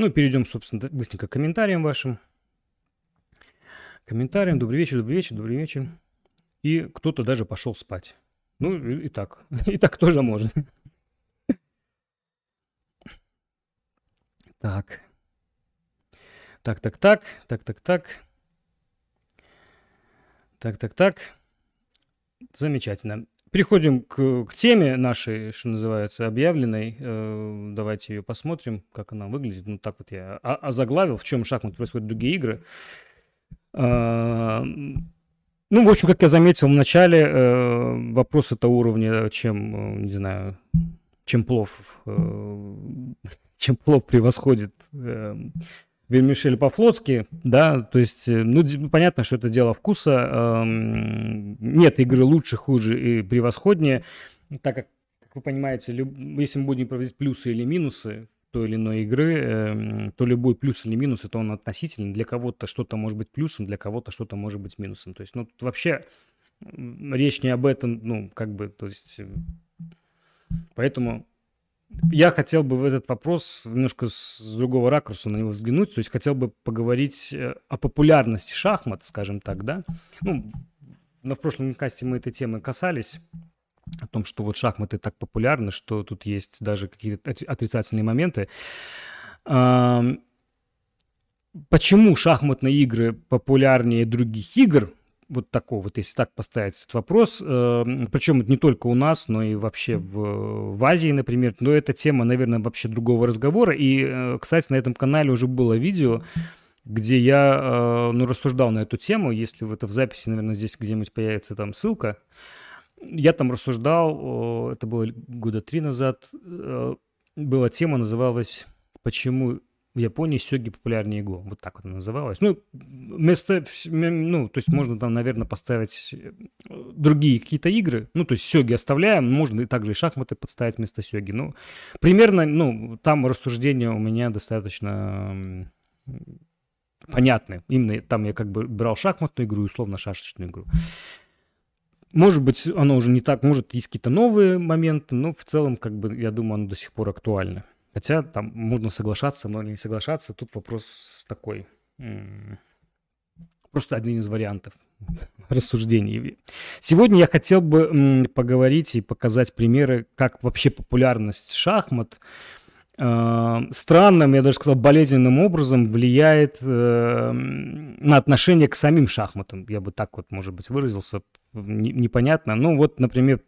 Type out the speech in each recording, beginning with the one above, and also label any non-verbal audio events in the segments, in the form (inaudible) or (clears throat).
Ну, перейдем, собственно, быстренько к комментариям вашим. Комментариям. Добрый вечер, добрый вечер, добрый вечер. И кто-то даже пошел спать. Ну, и, так. (laughs) И так тоже можно. Так. Так, так, так, так, так, так. Так, так, так. Замечательно. Переходим к, к теме нашей, что называется, объявленной. Э, давайте ее посмотрим, как она выглядит. Ну, так вот я озаглавил, в чем шахмат происходят другие игры. Э, ну, в общем, как я заметил в начале, э, вопрос это уровня, чем, не знаю, чем плов, (laughs) чем плов превосходит э, вермишель по-флотски, да, то есть, э, ну, понятно, что это дело вкуса, нет игры лучше, хуже и превосходнее, так как, как вы понимаете, если мы будем проводить плюсы или минусы той или иной игры, эм, то любой плюс или минус, это он относительный, для кого-то что-то может быть плюсом, для кого-то что-то может быть минусом, то есть, ну, тут вообще речь не об этом, ну, как бы, то есть, поэтому я хотел бы в этот вопрос немножко с другого ракурса на него взглянуть. То есть хотел бы поговорить э, о популярности шахмат, скажем так, да. Ну, на прошлом касте мы этой темы касались о том, что вот шахматы так популярны, что тут есть даже какие-то отрицательные моменты. Почему шахматные игры популярнее других игр? Вот такого, вот если так поставить этот вопрос, э, причем не только у нас, но и вообще в, в Азии, например, но эта тема, наверное, вообще другого разговора. И, э, кстати, на этом канале уже было видео, где я, э, ну, рассуждал на эту тему, если в это в записи, наверное, здесь где-нибудь появится там ссылка, я там рассуждал, это было года три назад, э, была тема, называлась «Почему в Японии сёги популярнее Го. Вот так вот она называлась. Ну, вместо, ну, то есть можно там, наверное, поставить э, другие какие-то игры. Ну, то есть сёги оставляем, можно и также и шахматы подставить вместо сёги. Ну, примерно, ну, там рассуждения у меня достаточно понятны. Именно там я как бы брал шахматную игру и условно шашечную игру. Может быть, оно уже не так, может, есть какие-то новые моменты, но в целом, как бы, я думаю, оно до сих пор актуально. Хотя там можно соглашаться, но не соглашаться. Тут вопрос такой. Просто один из вариантов (laughs) рассуждений. Сегодня я хотел бы поговорить и показать примеры, как вообще популярность шахмат э, странным, я даже сказал, болезненным образом влияет э, на отношение к самим шахматам. Я бы так вот, может быть, выразился непонятно. Ну вот, например,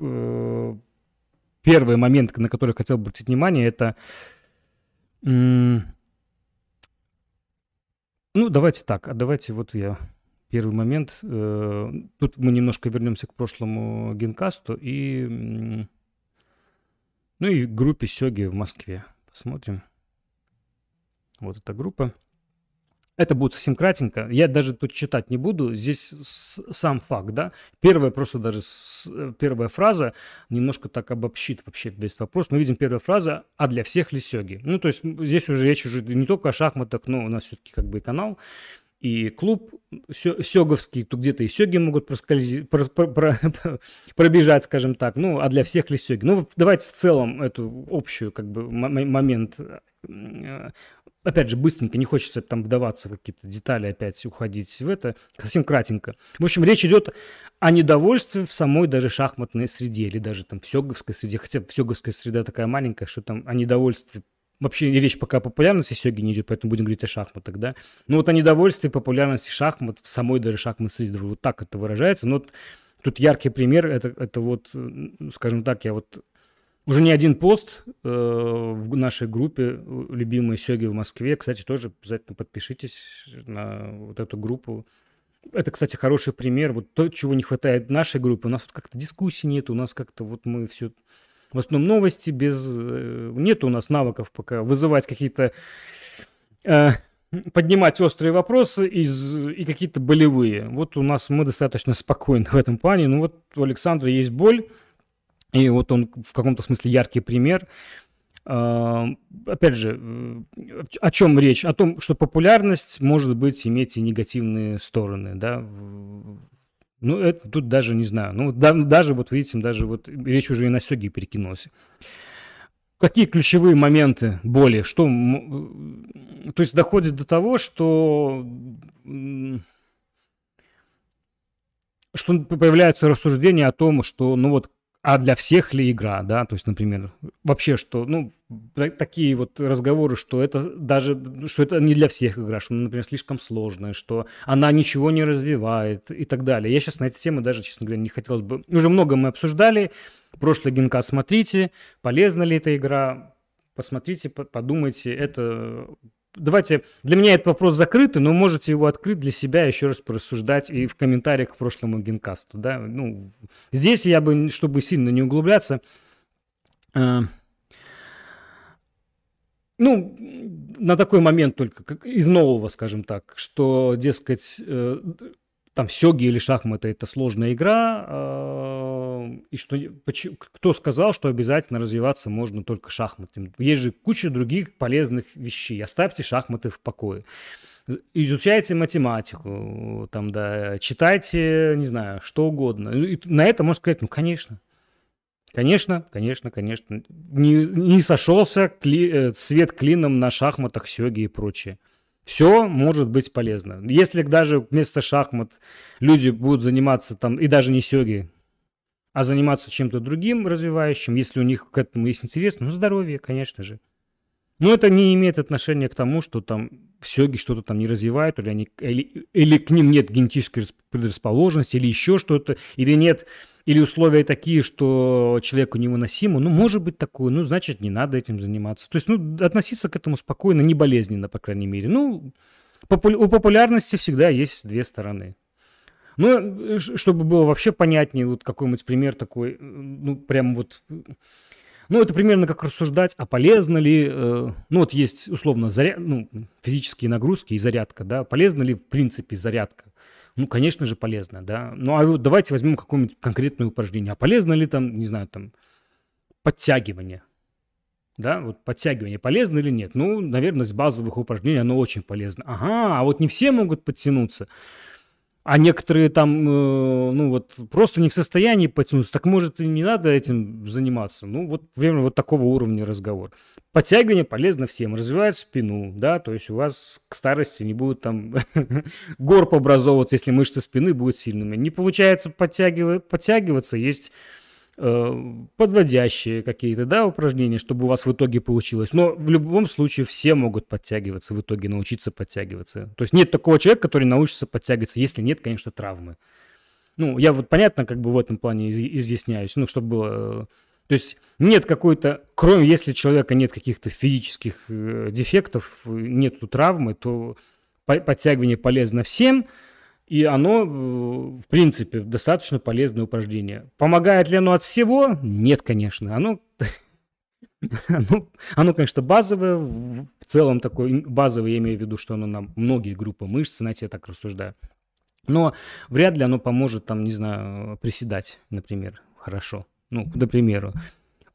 э, первый момент, на который хотел бы обратить внимание, это... Ну, давайте так, а давайте вот я первый момент. Э, тут мы немножко вернемся к прошлому генкасту и... Ну и группе Сёги в Москве. Посмотрим. Вот эта группа. Это будет совсем кратенько. Я даже тут читать не буду. Здесь сам факт, да. Первая просто даже э, первая фраза немножко так обобщит вообще весь вопрос. Мы видим первая фраза «А для всех ли сёги?» Ну, то есть здесь уже речь уже не только о шахматах, но у нас все-таки как бы и канал, и клуб сёговский, тут где-то и сёги могут проскользить, про, про, про, (laughs) пробежать, скажем так. Ну, а для всех ли сёги? Ну, давайте в целом эту общую как бы момент э, опять же, быстренько, не хочется там вдаваться в какие-то детали, опять уходить в это, совсем кратенько. В общем, речь идет о недовольстве в самой даже шахматной среде, или даже там в сёговской среде, хотя сёговская среда такая маленькая, что там о недовольстве Вообще речь пока о популярности сёги не идет, поэтому будем говорить о шахматах, да. Ну вот о недовольстве популярности шахмат в самой даже шахматной среде, вот так это выражается. Но вот тут яркий пример, это, это вот, скажем так, я вот уже не один пост э, в нашей группе «Любимые сёги в Москве». Кстати, тоже обязательно подпишитесь на вот эту группу. Это, кстати, хороший пример. Вот то, чего не хватает нашей группе. У нас вот как-то дискуссий нет, у нас как-то вот мы все... В основном новости без... Э, нет у нас навыков пока вызывать какие-то... Э, поднимать острые вопросы из, и какие-то болевые. Вот у нас мы достаточно спокойны в этом плане. Ну вот у Александра есть боль, и вот он в каком-то смысле яркий пример. А, опять же, э, о чем речь? О том, что популярность может быть иметь и негативные стороны, да. Ну, это тут даже не знаю. Ну, да, даже вот видите, даже вот речь уже и на Сёге перекинулась. какие ключевые моменты боли? Что, то есть доходит до того, что что появляется рассуждение о том, что, ну вот, а для всех ли игра, да, то есть, например, вообще, что, ну, такие вот разговоры, что это даже, что это не для всех игра, что, например, слишком сложная, что она ничего не развивает и так далее. Я сейчас на эти темы даже, честно говоря, не хотелось бы... Уже много мы обсуждали, прошлый генка смотрите, полезна ли эта игра, посмотрите, подумайте, это давайте, для меня этот вопрос закрытый, но можете его открыть для себя, еще раз порассуждать и в комментариях к прошлому генкасту, да, ну, здесь я бы, чтобы сильно не углубляться, э, ну, на такой момент только, как из нового, скажем так, что, дескать, э, там сёги или шахматы это сложная игра, э, и что кто сказал, что обязательно развиваться можно только шахматами? Есть же куча других полезных вещей. Оставьте шахматы в покое. Изучайте математику, там, да, читайте, не знаю, что угодно. И на это можно сказать, ну, конечно. Конечно, конечно, конечно. Не, не сошелся кли, э, цвет клином на шахматах, сёги и прочее. Все может быть полезно. Если даже вместо шахмат люди будут заниматься там, и даже не сёги, а заниматься чем-то другим развивающим, если у них к этому есть интерес, ну, здоровье, конечно же. Но это не имеет отношения к тому, что там сёги что-то там не развивают, или, они, или, или к ним нет генетической предрасположенности, или еще что-то, или нет или условия такие, что человеку невыносимо, ну, может быть такое, ну, значит, не надо этим заниматься. То есть, ну, относиться к этому спокойно, не болезненно, по крайней мере. Ну, попу- у популярности всегда есть две стороны. Ну, чтобы было вообще понятнее, вот какой-нибудь пример такой, ну, прям вот... Ну, это примерно как рассуждать, а полезно ли, э, ну, вот есть условно заряд, ну, физические нагрузки и зарядка, да, полезна ли в принципе зарядка? Ну, конечно же, полезно, да. Ну, а вот давайте возьмем какое-нибудь конкретное упражнение. А полезно ли там, не знаю, там, подтягивание? Да, вот подтягивание полезно или нет? Ну, наверное, из базовых упражнений оно очень полезно. Ага, а вот не все могут подтянуться. А некоторые там, э, ну вот, просто не в состоянии потянуться. Так может и не надо этим заниматься. Ну вот, примерно вот такого уровня разговор. Подтягивание полезно всем, развивает спину, да, то есть у вас к старости не будет там (laughs) горб образовываться, если мышцы спины будут сильными. Не получается подтягивать, подтягиваться, есть подводящие какие-то, да, упражнения, чтобы у вас в итоге получилось. Но в любом случае все могут подтягиваться, в итоге научиться подтягиваться. То есть нет такого человека, который научится подтягиваться, если нет, конечно, травмы. Ну, я вот понятно как бы в этом плане изъясняюсь, ну, чтобы было... Э, то есть нет какой-то, кроме если человека нет каких-то физических э, дефектов, нету травмы, то подтягивание полезно всем – и оно, э, в принципе, достаточно полезное упражнение. Помогает ли оно от всего? Нет, конечно. Оно, оно, (laughs) оно, конечно, базовое. В целом такое базовое, я имею в виду, что оно на многие группы мышц, знаете, я так рассуждаю. Но вряд ли оно поможет, там, не знаю, приседать, например, хорошо. Ну, к примеру.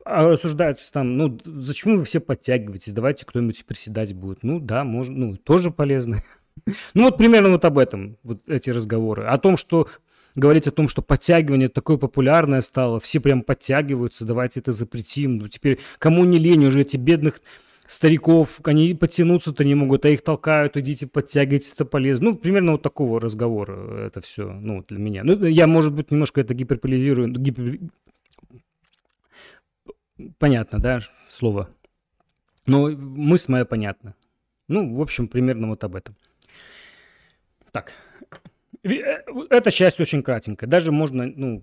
А рассуждается там, ну, зачем вы все подтягиваетесь, давайте кто-нибудь приседать будет. Ну, да, можно, ну, тоже полезно. (laughs) Ну вот примерно вот об этом вот эти разговоры. О том, что говорить о том, что подтягивание такое популярное стало, все прям подтягиваются, давайте это запретим. Ну, теперь кому не лень уже эти бедных стариков, они подтянуться-то не могут, а их толкают, идите подтягивайте, это полезно. Ну, примерно вот такого разговора это все, ну, для меня. Ну, я, может быть, немножко это гиперполизирую. Гипер... Понятно, да, слово? Но мысль моя понятна. Ну, в общем, примерно вот об этом. Так, э, эта часть очень кратенькая. Даже можно, ну,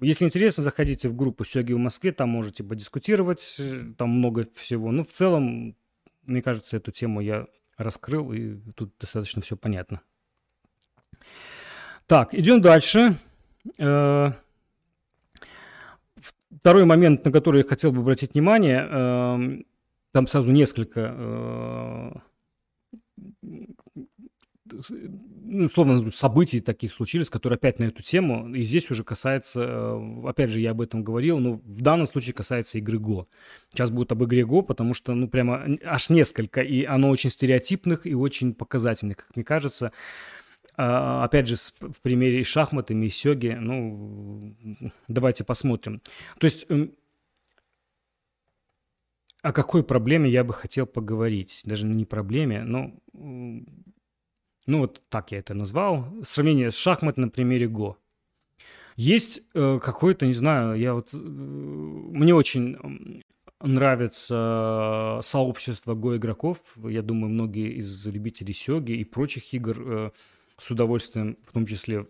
если интересно, заходите в группу Сёги в Москве, там можете подискутировать, э, там много всего. Ну, в целом, мне кажется, эту тему я раскрыл, и тут достаточно все понятно. Так, идем дальше. Э, второй момент, на который я хотел бы обратить внимание, там сразу несколько ну, условно, событий таких случились, которые опять на эту тему. И здесь уже касается, э, опять же, я об этом говорил, но в данном случае касается игры Го. Сейчас будет об игре Го, потому что, ну, прямо аж несколько, и оно очень стереотипных и очень показательных, как мне кажется. А, опять же, в примере с шахматами и сёги, ну, давайте посмотрим. То есть эм, о какой проблеме я бы хотел поговорить. Даже не проблеме, но... Ну, вот так я это назвал. Сравнение с шахмат на примере Го. Есть э, какой-то, не знаю, я вот... Э, мне очень нравится сообщество Го-игроков. Я думаю, многие из любителей Сёги и прочих игр э, с удовольствием, в том числе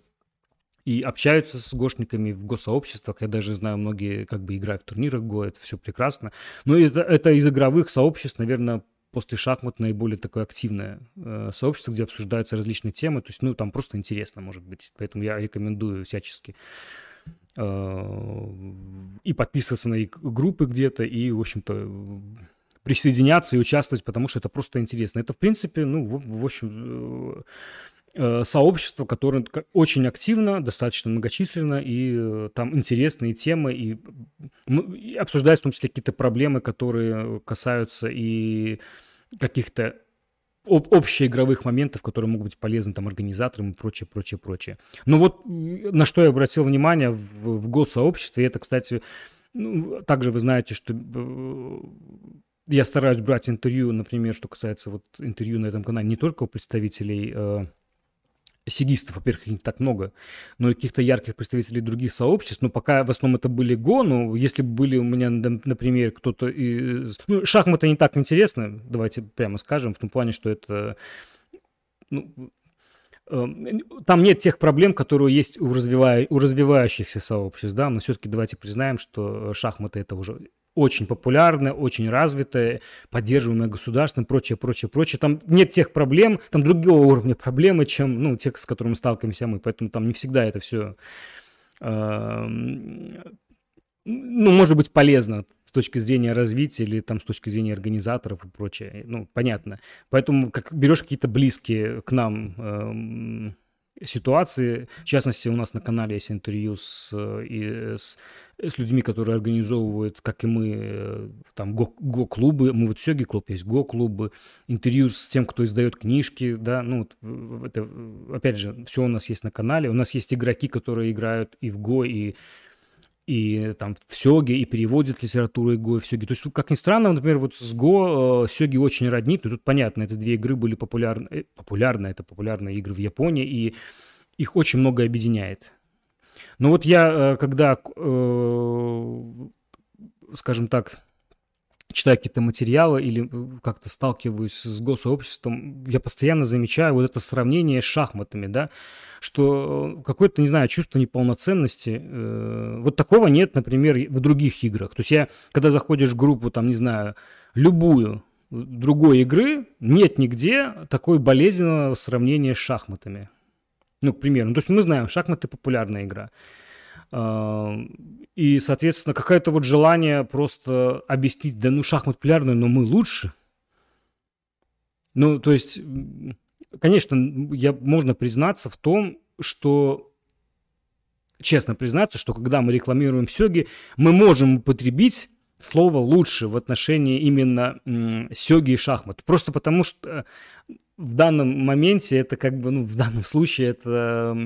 и общаются с гошниками в госсообществах. Я даже знаю, многие как бы играют в турнирах го, это все прекрасно. Но это, это из игровых сообществ, наверное, после шахмат наиболее такое активное э, сообщество, где обсуждаются различные темы. То есть, ну, там просто интересно, может быть. Поэтому я рекомендую всячески э, и подписываться на их группы где-то, и, в общем-то, присоединяться и участвовать, потому что это просто интересно. Это, в принципе, ну, в, в общем, э, сообщество, которое очень активно, достаточно многочисленно, и э, там интересные темы, и, и обсуждаются в том числе какие-то проблемы, которые касаются и каких-то об, общеигровых моментов, которые могут быть полезны там организаторам и прочее, прочее, прочее. Но вот на что я обратил внимание в, в госсообществе, это, кстати, ну, также вы знаете, что э, я стараюсь брать интервью, например, что касается вот интервью на этом канале, не только у представителей сигистов, во-первых, их не так много, но и каких-то ярких представителей других сообществ. Но пока в основном это были Го, но если бы были у меня, например, кто-то из... Ну, шахматы не так интересны, давайте прямо скажем, в том плане, что это... Ну, э, там нет тех проблем, которые есть у, развивая, у развивающихся сообществ, да, но все-таки давайте признаем, что шахматы это уже очень популярная, очень развитая, поддерживаемая государством, прочее, прочее, прочее. Там нет тех проблем, там другого уровня проблемы, чем, ну, те, с которыми сталкиваемся мы. Поэтому там не всегда это все, э, ну, может быть полезно с точки зрения развития или там с точки зрения организаторов и прочее. Ну, понятно. Поэтому как берешь какие-то близкие к нам э, ситуации. В частности, у нас на канале есть интервью с, э, и с, с людьми, которые организовывают, как и мы, э, там, го-клубы. Мы вот Сёги клуб есть, го-клубы. Интервью с тем, кто издает книжки, да, ну, это, опять же, все у нас есть на канале. У нас есть игроки, которые играют и в го, и и там в Сёге, и переводит литературу и Го, и в Сёге. То есть, как ни странно, например, вот с Го э, Сёги очень роднит, но тут понятно, эти две игры были популярны, э, популярны, это популярные игры в Японии, и их очень много объединяет. Но вот я, э, когда, э, скажем так, читаю какие-то материалы или э, как-то сталкиваюсь с госообществом, я постоянно замечаю вот это сравнение с шахматами, да, что какое-то, не знаю, чувство неполноценности, э, вот такого нет, например, в других играх. То есть я, когда заходишь в группу, там, не знаю, любую другой игры, нет нигде такой болезненного сравнения с шахматами. Ну, к примеру. Ну, то есть мы знаем, шахматы популярная игра. И, соответственно, какое-то вот желание просто объяснить, да ну шахмат популярный, но мы лучше. Ну, то есть, конечно, я, можно признаться в том, что честно признаться, что когда мы рекламируем сёги, мы можем употребить слово лучше в отношении именно сёги и шахмат. Просто потому что в данном моменте это как бы, ну, в данном случае это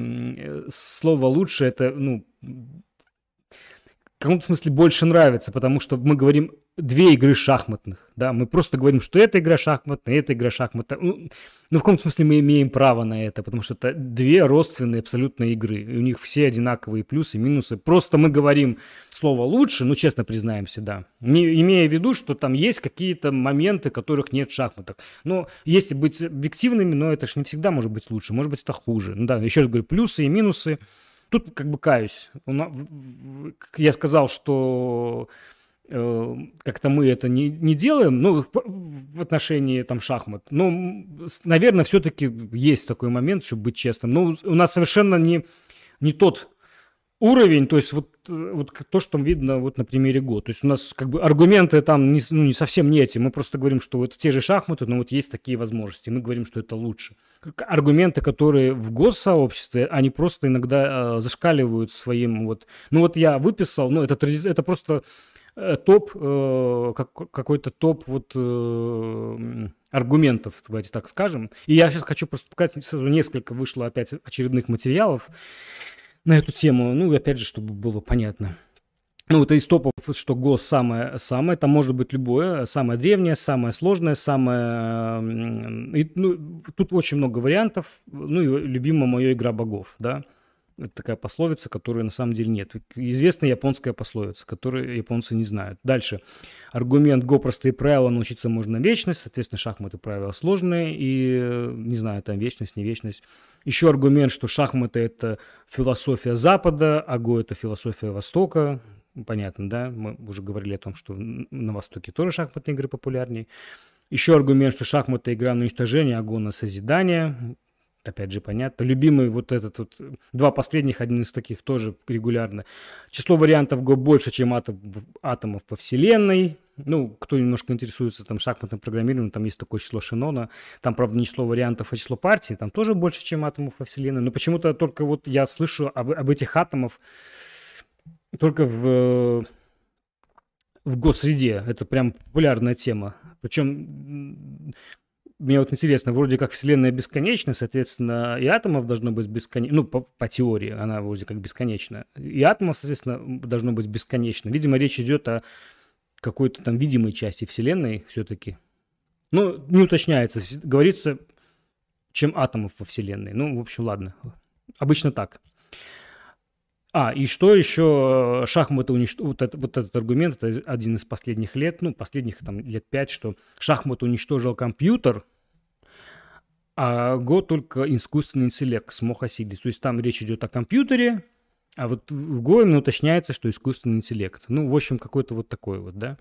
слово лучше, это, ну, в каком-то смысле больше нравится, потому что мы говорим две игры шахматных, да, мы просто говорим, что эта игра шахматная, эта игра шахматная. Ну, ну, в каком-то смысле мы имеем право на это, потому что это две родственные абсолютно игры, и у них все одинаковые плюсы, минусы. Просто мы говорим слово лучше, ну, честно признаемся, да, не имея в виду, что там есть какие-то моменты, которых нет в шахматах. Но если быть объективными, но это же не всегда может быть лучше, может быть это хуже. Ну да, еще раз говорю, плюсы и минусы – Тут как бы каюсь. Я сказал, что как-то мы это не, не делаем, ну, в отношении там шахмат. Но, наверное, все-таки есть такой момент, чтобы быть честным. Но у нас совершенно не, не тот уровень, то есть вот, вот то, что видно вот на примере ГО. То есть у нас как бы аргументы там не, ну, не совсем не эти. Мы просто говорим, что вот те же шахматы, но вот есть такие возможности. Мы говорим, что это лучше. Аргументы, которые в госсообществе, они просто иногда э, зашкаливают своим вот... Ну вот я выписал, ну это, это просто э, топ, э, как, какой-то топ вот э, аргументов, давайте так скажем. И я сейчас хочу просто показать, сразу несколько вышло опять очередных материалов на эту тему, ну, опять же, чтобы было понятно. ну, это из топов, что ГОС самое, самое, там может быть любое, самое древнее, самое сложное, самое... И, ну, тут очень много вариантов, ну, и любимая моя игра богов, да. Это такая пословица, которой на самом деле нет. Известная японская пословица, которую японцы не знают. Дальше. Аргумент «Го простые правила, научиться можно вечность». Соответственно, шахматы правила сложные. И, не знаю, там вечность, не вечность. Еще аргумент, что шахматы – это философия Запада, а Го – это философия Востока. Понятно, да? Мы уже говорили о том, что на Востоке тоже шахматные игры популярнее. Еще аргумент, что шахматы – игра на уничтожение, а Го – на созидание опять же, понятно. Любимый вот этот вот, два последних, один из таких тоже регулярно. Число вариантов Go больше, чем атом, атомов по Вселенной. Ну, кто немножко интересуется там шахматным программированием, там есть такое число Шенона. Там, правда, не число вариантов, а число партий. Там тоже больше, чем атомов по Вселенной. Но почему-то только вот я слышу об, об этих атомов только в в госсреде. Это прям популярная тема. Причем мне вот интересно, вроде как Вселенная бесконечна, соответственно, и атомов должно быть бесконечно, ну, по, по теории она вроде как бесконечна, и атомов, соответственно, должно быть бесконечно. Видимо, речь идет о какой-то там видимой части Вселенной все-таки. Ну, не уточняется, говорится, чем атомов во Вселенной. Ну, в общем, ладно. Обычно так. А, и что еще шахматы уничтожили, вот, это, вот этот аргумент, это один из последних лет, ну, последних там лет пять, что шахмат уничтожил компьютер, а Го только искусственный интеллект смог осилить. То есть там речь идет о компьютере, а вот в Go именно уточняется, что искусственный интеллект. Ну, в общем, какой-то вот такой вот, да.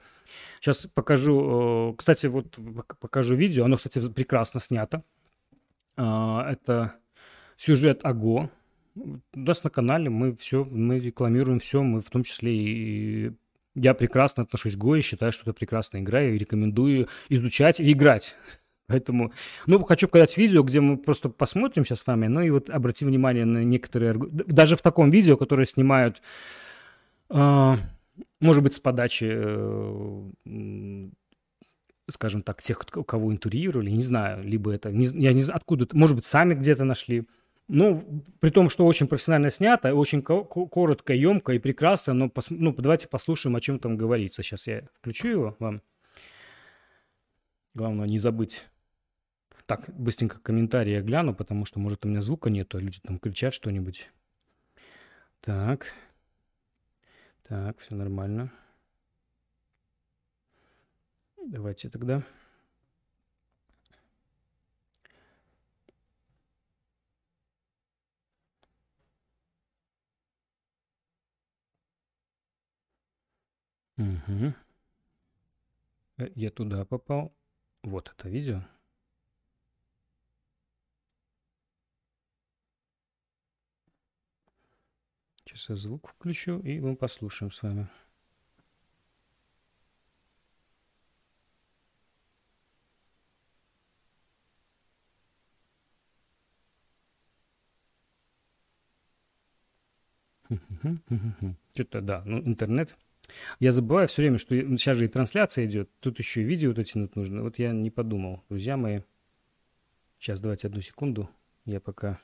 Сейчас покажу, э, кстати, вот покажу видео, оно, кстати, прекрасно снято. А, это сюжет о Go, у нас на канале мы все, мы рекламируем все, мы в том числе и я прекрасно отношусь к Go и считаю, что это прекрасная игра, и рекомендую изучать и играть. Поэтому, ну, хочу показать видео, где мы просто посмотрим сейчас с вами, ну и вот обратим внимание на некоторые... Даже в таком видео, которое снимают, э, может быть, с подачи, э, скажем так, тех, кого интервьюировали, не знаю, либо это, не, я не знаю, откуда, может быть, сами где-то нашли, ну, при том, что очень профессионально снято, очень коротко, емко и прекрасно, но пос, ну, давайте послушаем, о чем там говорится. Сейчас я включу его вам. Главное не забыть. Так, быстренько комментарии я гляну, потому что, может, у меня звука нету, а люди там кричат что-нибудь. Так. Так, все нормально. Давайте тогда. Угу. Я туда попал. Вот это видео. Сейчас я звук включу, и мы послушаем с вами. Что-то, да, ну, интернет я забываю все время, что сейчас же и трансляция идет, тут еще и видео дотянуть нужно. Вот я не подумал, друзья мои. Сейчас давайте одну секунду. Я пока...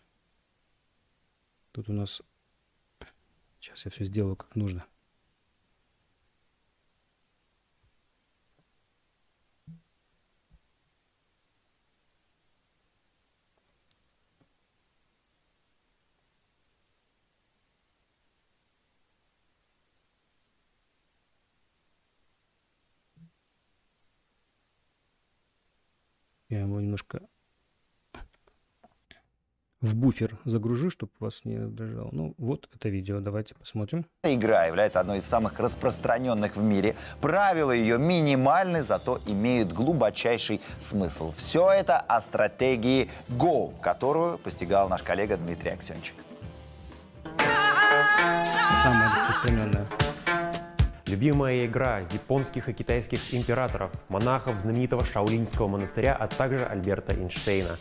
Тут у нас... Сейчас я все сделаю как нужно. Я его немножко в буфер загружу, чтобы вас не дрожало. Ну, вот это видео, давайте посмотрим. Игра является одной из самых распространенных в мире. Правила ее минимальны, зато имеют глубочайший смысл. Все это о стратегии Go, которую постигал наш коллега Дмитрий Аксенчик. Самая распространенная. Любимая игра японских и китайских императоров, монахов знаменитого Шаолинского монастыря, а также Альберта Эйнштейна.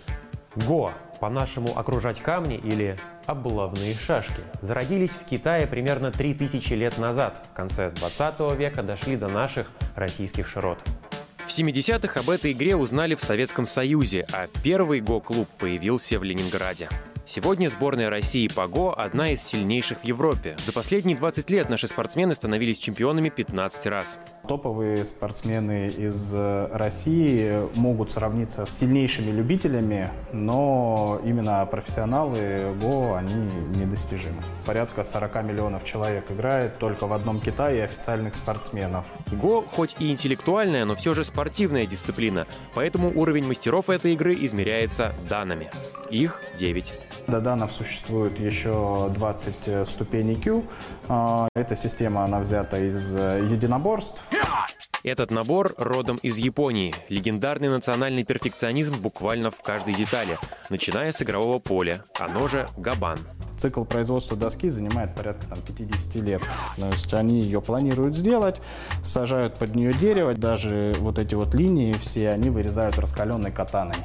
Го, по-нашему окружать камни или облавные шашки, зародились в Китае примерно 3000 лет назад. В конце 20 века дошли до наших российских широт. В 70-х об этой игре узнали в Советском Союзе, а первый Го-клуб появился в Ленинграде. Сегодня сборная России по ГО одна из сильнейших в Европе. За последние 20 лет наши спортсмены становились чемпионами 15 раз. Топовые спортсмены из э, России могут сравниться с сильнейшими любителями, но именно профессионалы ГО, они недостижимы. Порядка 40 миллионов человек играет только в одном Китае официальных спортсменов. ГО хоть и интеллектуальная, но все же спортивная дисциплина, поэтому уровень мастеров этой игры измеряется данными. Их 9. До данных существует еще 20 э, ступеней Q. А, эта система, она взята из э, единоборств. Этот набор родом из Японии. Легендарный национальный перфекционизм буквально в каждой детали, начиная с игрового поля, оно же габан. Цикл производства доски занимает порядка там, 50 лет. То есть они ее планируют сделать, сажают под нее дерево, даже вот эти вот линии все они вырезают раскаленной катаной.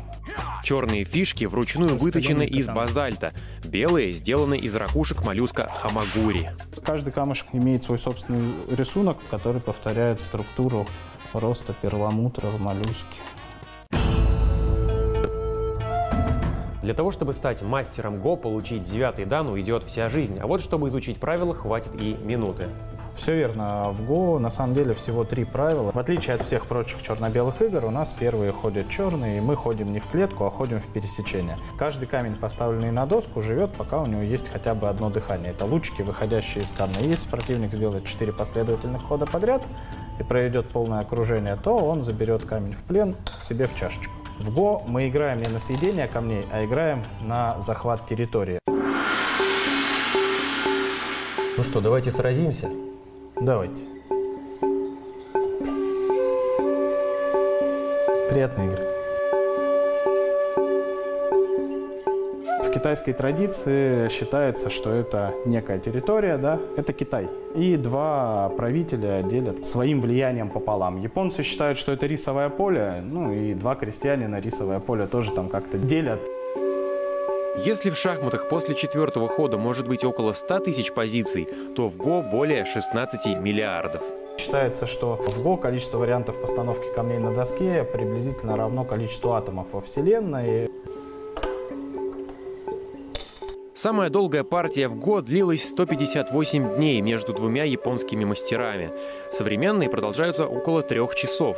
Черные фишки вручную выточены из базальта, белые сделаны из ракушек моллюска хамагури. Каждый камушек имеет свой собственный рисунок, который повторяет структуру роста перламутра в моллюске. Для того, чтобы стать мастером Го, получить девятый дан уйдет вся жизнь, а вот чтобы изучить правила, хватит и минуты. Все верно. В Go на самом деле всего три правила. В отличие от всех прочих черно-белых игр, у нас первые ходят черные, и мы ходим не в клетку, а ходим в пересечение. Каждый камень, поставленный на доску, живет, пока у него есть хотя бы одно дыхание. Это лучики, выходящие из камня. Если противник сделает четыре последовательных хода подряд и проведет полное окружение, то он заберет камень в плен себе в чашечку. В Го мы играем не на съедение камней, а играем на захват территории. Ну что, давайте сразимся. Давайте. Приятной игры. В китайской традиции считается, что это некая территория, да, это Китай. И два правителя делят своим влиянием пополам. Японцы считают, что это рисовое поле, ну и два крестьянина рисовое поле тоже там как-то делят. Если в шахматах после четвертого хода может быть около 100 тысяч позиций, то в Го более 16 миллиардов. Считается, что в Го количество вариантов постановки камней на доске приблизительно равно количеству атомов во Вселенной. Самая долгая партия в год длилась 158 дней между двумя японскими мастерами. Современные продолжаются около трех часов.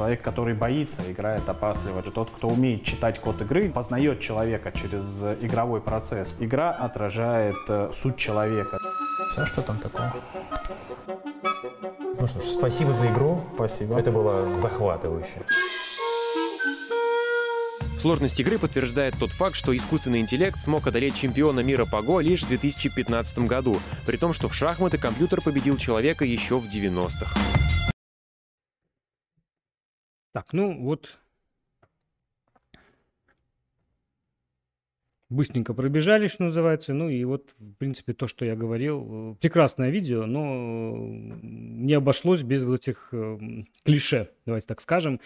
Человек, который боится, играет опасливо. Тот, кто умеет читать код игры, познает человека через игровой процесс. Игра отражает э, суть человека. Все, что там такое? Ну что ж, спасибо за игру. Спасибо. Это было захватывающе. Сложность игры подтверждает тот факт, что искусственный интеллект смог одолеть чемпиона мира по ГО лишь в 2015 году, при том, что в шахматы компьютер победил человека еще в 90-х. Так, ну вот быстренько пробежали, что называется. Ну и вот, в принципе, то, что я говорил. Прекрасное видео, но не обошлось без вот этих э, клише, давайте так скажем,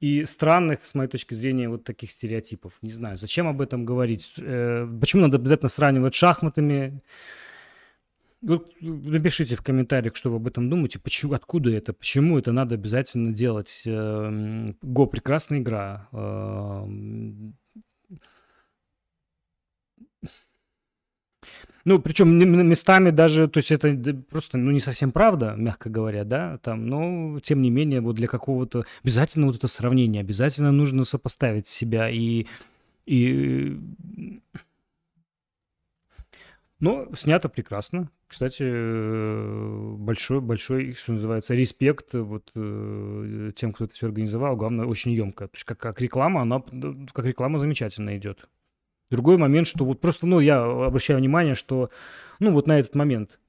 и странных, с моей точки зрения, вот таких стереотипов. Не знаю, зачем об этом говорить. Э, почему надо обязательно сравнивать с шахматами? Вот напишите в комментариях, что вы об этом думаете, почему, откуда это, почему это надо обязательно делать. Эм, Го прекрасная игра. Эм, ну, причем местами даже, то есть это просто, ну, не совсем правда, мягко говоря, да, там, но, тем не менее, вот для какого-то, обязательно вот это сравнение, обязательно нужно сопоставить себя и, и но снято прекрасно. Кстати, э, большой, большой, что называется, респект вот э, тем, кто это все организовал. Главное, очень емко. То есть как, как реклама, она как реклама замечательно идет. Другой момент, что вот просто, ну, я обращаю внимание, что, ну, вот на этот момент.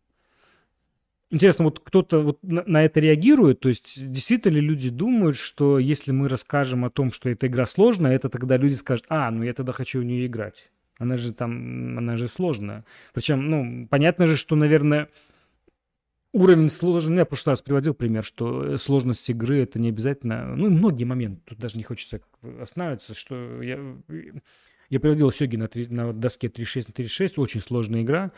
Интересно, вот кто-то вот на, на это реагирует? То есть действительно ли люди думают, что если мы расскажем о том, что эта игра сложная, это тогда люди скажут, а, ну я тогда хочу в нее играть. Она же там, она же сложная. Причем, ну, понятно же, что, наверное, уровень сложности... Я в прошлый раз приводил пример, что сложность игры это не обязательно... Ну, многие моменты, тут даже не хочется останавливаться, что я... Я приводил Сёги на, 3, на доске 3.6 на 3.6, очень сложная игра,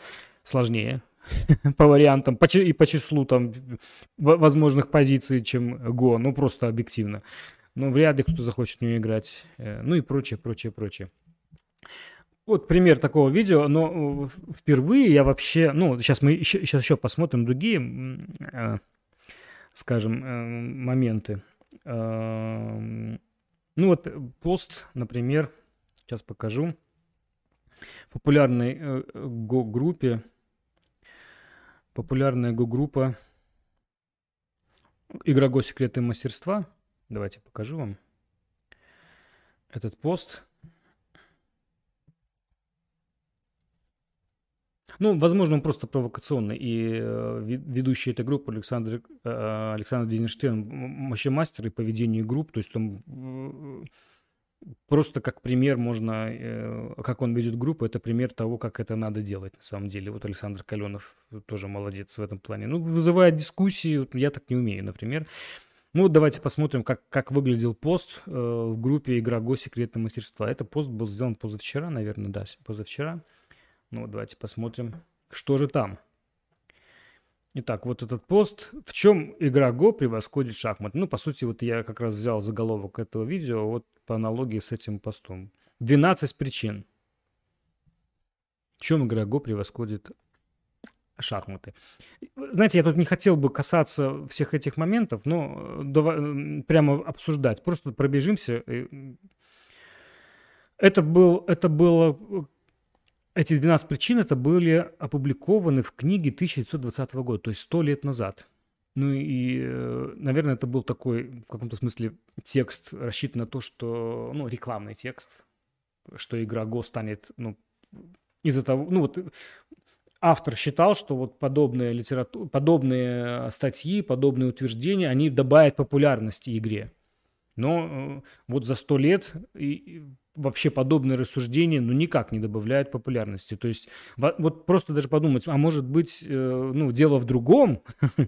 сложнее (laughs) по вариантам по, и по числу там возможных позиций, чем Го, ну просто объективно. Но вряд ли кто захочет в нее играть, э, ну и прочее, прочее, прочее. Вот пример такого видео, но э, впервые я вообще, ну, сейчас мы еще, сейчас еще посмотрим другие, э, скажем, э, моменты. Э, ну вот пост, например, сейчас покажу, в популярной э, го-группе, популярная го-группа Игра Го секреты мастерства. Давайте покажу вам этот пост. Ну, возможно, он просто провокационный. И э, ведущий этой группы Александр, э, Александр Денерштейн вообще мастер и поведения групп. То есть он э, просто как пример можно, как он ведет группу, это пример того, как это надо делать на самом деле. Вот Александр Каленов тоже молодец в этом плане. Ну, вызывает дискуссии, я так не умею, например. Ну, давайте посмотрим, как, как выглядел пост в группе «Игра Го. Секретное мастерства». Это пост был сделан позавчера, наверное, да, позавчера. Ну, давайте посмотрим, что же там. Итак, вот этот пост. В чем игра Го превосходит шахмат? Ну, по сути, вот я как раз взял заголовок этого видео вот по аналогии с этим постом. 12 причин. В чем игра Го превосходит шахматы. Знаете, я тут не хотел бы касаться всех этих моментов, но давай, прямо обсуждать. Просто пробежимся. Это, был, это было эти 12 причин это были опубликованы в книге 1920 года, то есть 100 лет назад. Ну и, э, наверное, это был такой, в каком-то смысле, текст, рассчитан на то, что, ну, рекламный текст, что игра Го станет, ну, из-за того, ну вот автор считал, что вот подобные литература, подобные статьи, подобные утверждения, они добавят популярности игре. Но э, вот за сто лет и, вообще подобные рассуждения ну никак не добавляют популярности. То есть вот просто даже подумать, а может быть, э, ну, дело в другом? (laughs)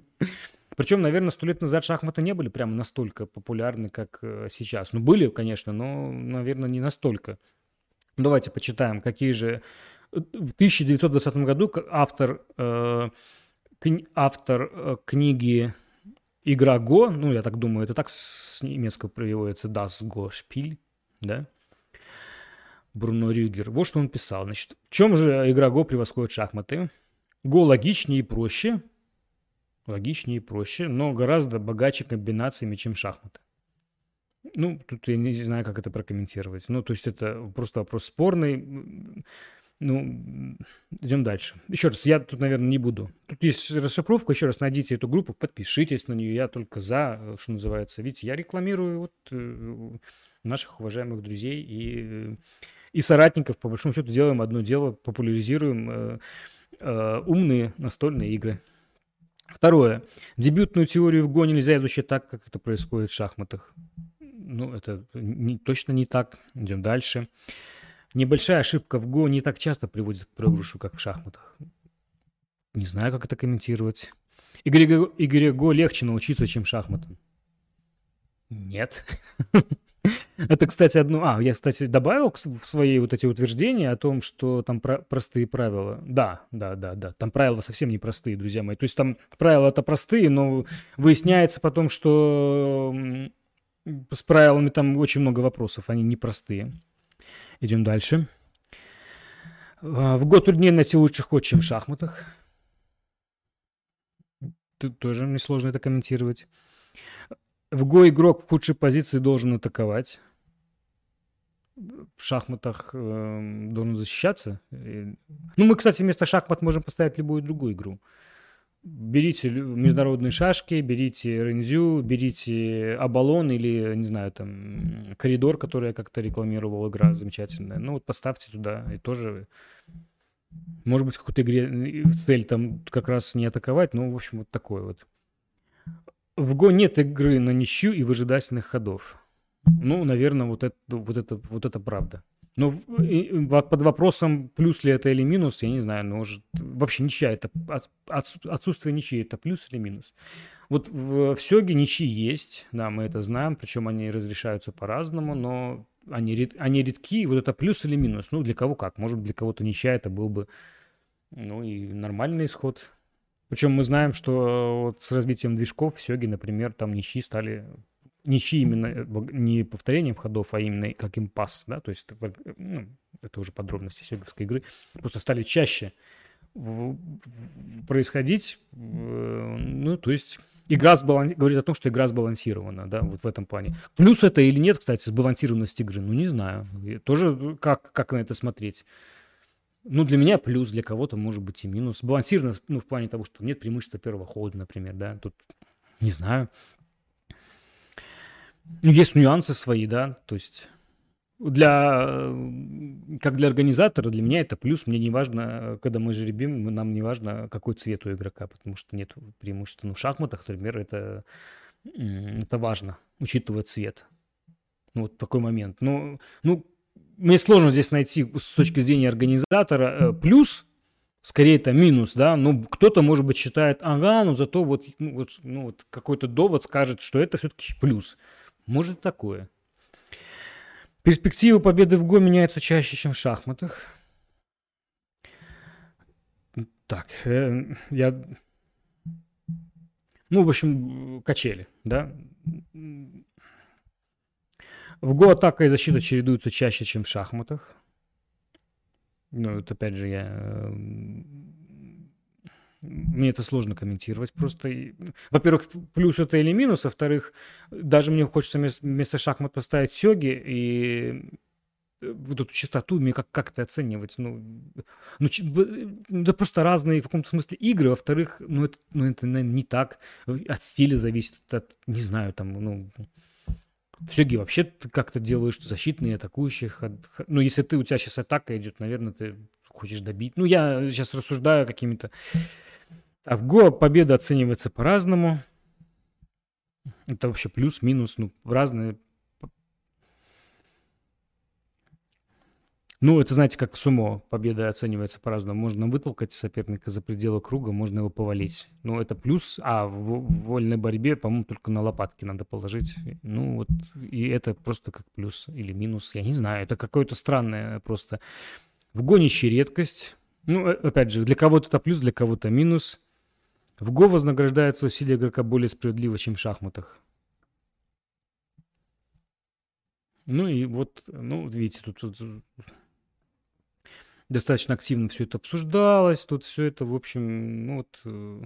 Причем, наверное, сто лет назад шахматы не были прямо настолько популярны, как э, сейчас. Ну, были, конечно, но, наверное, не настолько. Давайте почитаем, какие же... В 1920 году автор, э, автор э, книги игра Го, ну, я так думаю, это так с немецкого переводится Das Go Spiel, да? Бруно Рюгер. Вот что он писал. Значит, в чем же игра Го превосходит шахматы? Го логичнее и проще, логичнее и проще, но гораздо богаче комбинациями, чем шахматы. Ну, тут я не знаю, как это прокомментировать. Ну, то есть это просто вопрос спорный. Ну, идем дальше. Еще раз, я тут, наверное, не буду. Тут есть расшифровка. Еще раз найдите эту группу, подпишитесь на нее. Я только за, что называется. Видите, я рекламирую вот э, наших уважаемых друзей и, и соратников. По большому счету делаем одно дело, популяризируем э, э, умные настольные игры. Второе. Дебютную теорию в Го нельзя изучить так, как это происходит в шахматах. Ну, это не, точно не так. Идем дальше. Небольшая ошибка в Го не так часто приводит к проигрышу, как в шахматах. Не знаю, как это комментировать. Игре, игре Го легче научиться, чем шахматам. Нет. (laughs) Это, кстати, одно... А, я, кстати, добавил в свои вот эти утверждения о том, что там про простые правила. Да, да, да, да. Там правила совсем не простые, друзья мои. То есть там правила это простые, но выясняется потом, что с правилами там очень много вопросов, они непростые. Идем дальше. А, в год труднее найти лучший ход, в шахматах. Тут тоже несложно это комментировать. В Го игрок в худшей позиции должен атаковать. В шахматах э, должен защищаться. Ну, мы, кстати, вместо шахмат можем поставить любую другую игру. Берите международные шашки, берите рензю, берите Абалон или, не знаю, там, коридор, который я как-то рекламировал, игра замечательная. Ну, вот поставьте туда и тоже... Может быть, в какой-то игре цель там как раз не атаковать, но, в общем, вот такой вот. В Го нет игры на ничью и выжидательных ходов. Ну, наверное, вот это, вот это, вот это правда. Но под вопросом, плюс ли это или минус, я не знаю, но может, вообще ничья это, отсутствие ничьи это плюс или минус. Вот в, в Сёге ничьи есть, да, мы это знаем, причем они разрешаются по-разному, но они, они редки, вот это плюс или минус, ну, для кого как, может, для кого-то ничья это был бы, ну, и нормальный исход, причем мы знаем, что вот с развитием движков в Сёге, например, там ничьи стали ничьи именно э, не повторением ходов, а именно как импасс, да, то есть ну, это уже подробности сёговской игры, просто стали чаще происходить. Ну, то есть игра сбаланс... говорит о том, что игра сбалансирована, да, вот в этом плане. Плюс это или нет, кстати, сбалансированность игры, ну, не знаю. Тоже как, как на это смотреть. Ну, для меня плюс, для кого-то может быть и минус. Сбалансированность, ну, в плане того, что нет преимущества первого хода, например, да, тут не знаю. Ну, есть нюансы свои, да, то есть для, как для организатора, для меня это плюс. Мне не важно, когда мы жеребим, нам не важно, какой цвет у игрока, потому что нет преимущества. Ну, в шахматах, например, это, это важно, учитывая цвет. Ну, вот такой момент. Ну, ну, мне сложно здесь найти с точки зрения организатора э, плюс, скорее это минус, да, ну, кто-то, может быть, считает, ага, ну, зато вот, ну, вот, ну, вот какой-то довод скажет, что это все-таки плюс. Может такое. Перспективы победы в ГО меняются чаще, чем в шахматах. Так, э, я... Ну, в общем, качели, да. В ГО атака и защита чередуются чаще, чем в шахматах. Ну, это опять же я э, мне это сложно комментировать. Просто, во-первых, плюс это или минус, во-вторых, даже мне хочется вместо шахмат поставить сёги и э, вот эту частоту, мне как, как это оценивать? Ну, ну, это просто разные в каком-то смысле игры. Во-вторых, ну, это, ну, это наверное, не так. От стиля зависит, от, не знаю, там, ну, в сёге вообще ты как-то делаешь защитные, атакующих. Ну, если ты, у тебя сейчас атака идет, наверное, ты хочешь добить. Ну, я сейчас рассуждаю какими-то а в Го победа оценивается по-разному. Это вообще плюс-минус, ну, разные. Ну, это, знаете, как сумо победа оценивается по-разному. Можно вытолкать соперника за пределы круга, можно его повалить. Ну, это плюс, а в вольной борьбе, по-моему, только на лопатки надо положить. Ну, вот, и это просто как плюс или минус, я не знаю. Это какое-то странное просто. В гонище редкость. Ну, э, опять же, для кого-то это плюс, для кого-то минус. В Го вознаграждается усилие игрока более справедливо, чем в шахматах. Ну и вот, ну, видите, тут, тут достаточно активно все это обсуждалось. Тут все это, в общем, ну вот, э,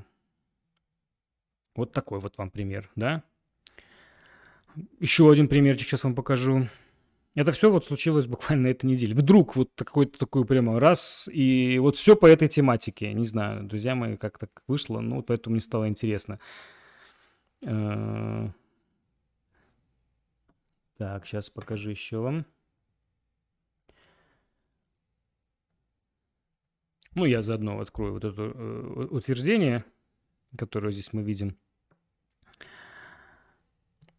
вот такой вот вам пример, да? Еще один примерчик сейчас вам покажу. Это все вот случилось буквально этой неделе. Вдруг вот какой-то такой прямо раз, и вот все по этой тематике. Не знаю, друзья мои, как так вышло, ну, поэтому мне стало интересно. Э, так, сейчас покажу еще вам. Ну, я заодно открою вот это э, утверждение, которое здесь мы видим.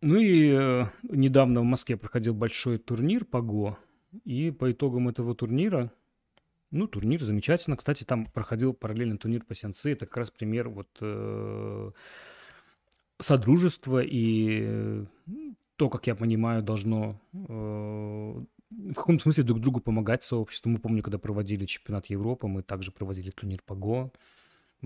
Ну и э, недавно в Москве проходил большой турнир по ГО. И по итогам этого турнира, ну, турнир замечательно. Кстати, там проходил параллельный турнир по сенсы. Это как раз пример вот э, содружества и э, то, как я понимаю, должно э, в каком-то смысле друг другу помогать сообществу. Мы помню, когда проводили чемпионат Европы, мы также проводили турнир по ГО.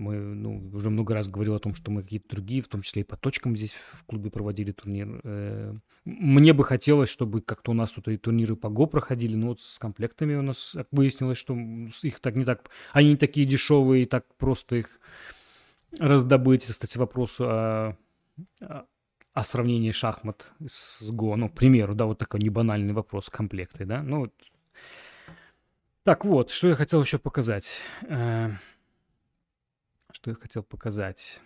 Мы ну, уже много раз говорил о том, что мы какие-то другие, в том числе и по точкам здесь в клубе проводили турнир. Э, мне бы хотелось, чтобы как-то у нас тут и турниры по ГО проходили, но вот с комплектами у нас выяснилось, что их так не так... Они не такие дешевые, и так просто их раздобыть. Кстати, вопросу о, о сравнении шахмат с ГО. Ну, к примеру, да, вот такой небанальный вопрос комплекты, да. Ну, вот. Так вот, что я хотел еще показать. Что я хотел показать?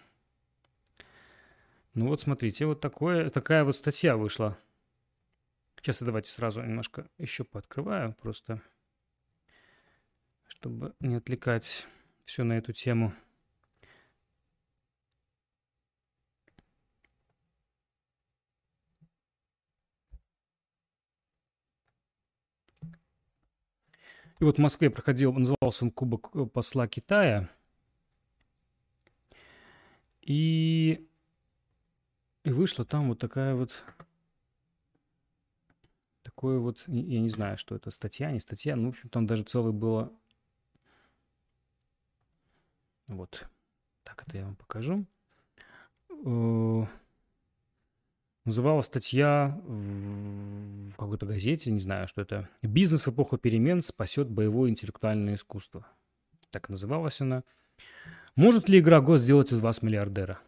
Ну вот смотрите, вот такое, такая вот статья вышла. Сейчас я давайте сразу немножко еще пооткрываю, просто чтобы не отвлекать все на эту тему. И вот в Москве проходил, назывался он Кубок посла Китая – и, и вышла там вот такая вот такое вот, я не знаю, что это, статья, не статья, ну, в общем, там даже целое было, вот, так это я вам покажу. Э, Называлась статья в какой-то газете, не знаю, что это. «Бизнес в эпоху перемен спасет боевое интеллектуальное искусство». Так называлась она. Может ли игра ГОС сделать из вас миллиардера?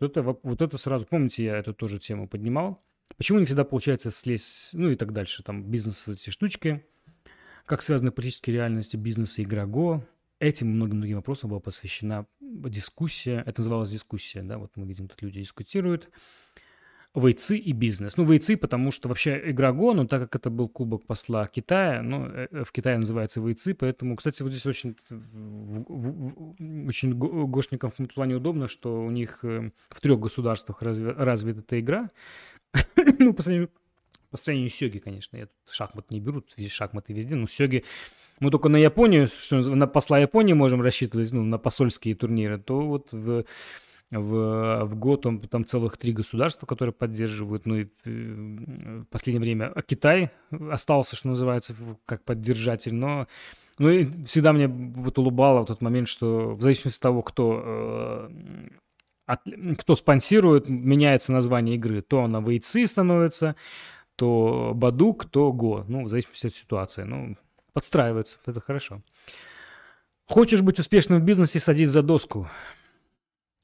Вот это, вот это сразу, помните, я эту тоже тему поднимал. Почему не всегда получается слезть, ну и так дальше, там бизнес эти штучки, как связаны политические реальности бизнеса и игра Го. Этим и многим другим вопросам была посвящена дискуссия, это называлось дискуссия, да, вот мы видим, тут люди дискутируют. Вейцы и бизнес. Ну, вейцы, потому что вообще игра Го, ну, так как это был кубок посла Китая, ну, э, в Китае называется вейцы, поэтому, кстати, вот здесь очень, очень гошникам в этом плане удобно, что у них э, в трех государствах разве, развита эта игра. (coughs) ну, по сравнению, по сравнению с Сёги, конечно, я тут шахмат не беру, шахматы везде, но Сёги мы только на Японию, что на посла Японии можем рассчитывать, ну, на посольские турниры, то вот в в, в год он, там целых три государства, которые поддерживают. Ну и в последнее время а Китай остался, что называется, как поддержатель. Но ну, и всегда мне вот улыбало в тот момент, что в зависимости от того, кто, э, от, кто спонсирует, меняется название игры. То она Вейцы становится, то Бадук, то Го. Ну, в зависимости от ситуации. Ну, подстраивается, это хорошо. Хочешь быть успешным в бизнесе, садись за доску.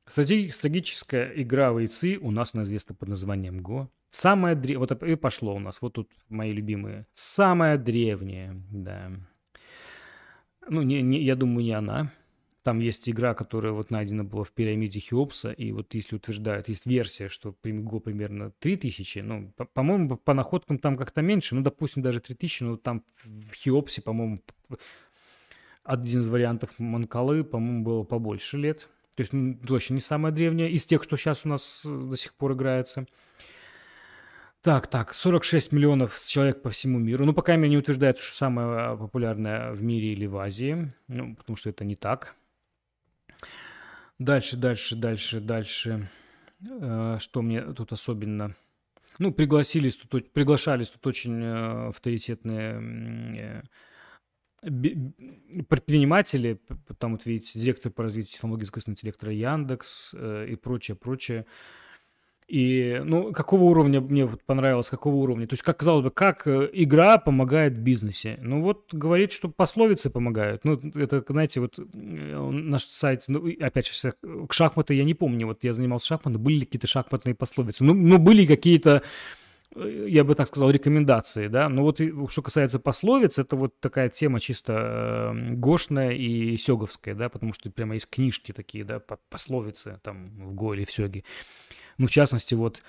Стратегическая игра в яйцы у нас она известна под названием Го. Самая древняя, вот и пошло у нас, вот тут мои любимые. Самая древняя, да. Ну, не, не, я думаю, не она. Там есть игра, которая вот найдена была в пирамиде Хеопса, и вот если утверждают, есть версия, что Го примерно 3000, ну, по- по-моему, по находкам там как-то меньше, ну, допустим, даже 3000, но там в Хеопсе, по-моему, один из вариантов Манкалы, по-моему, было побольше лет. То есть точно не самая древняя из тех, что сейчас у нас э, до сих пор играется. Так, так, 46 миллионов человек по всему миру. Ну, пока мне не утверждается, что самая популярная в мире или в Азии. Ну, потому что это не так. Дальше, дальше, дальше, дальше. Э, что мне тут особенно... Ну, пригласились тут, приглашались тут очень э, авторитетные предприниматели, там вот видите, директор по развитию технологий искусственного интеллекта Яндекс э, и прочее, прочее. И, ну, какого уровня мне понравилось, какого уровня? То есть, как казалось бы, как э, игра помогает в бизнесе? Ну, вот говорит, что пословицы помогают. Ну, это, знаете, вот э, наш сайт, ну, опять же, к шахматы я не помню, вот я занимался шахматами, были ли какие-то шахматные пословицы? Ну, ну были какие-то я бы так сказал, рекомендации, да. Но вот что касается пословиц, это вот такая тема чисто э, гошная и сёговская, да, потому что прямо есть книжки такие, да, пословицы там в Го или в Сёге. Ну, в частности, вот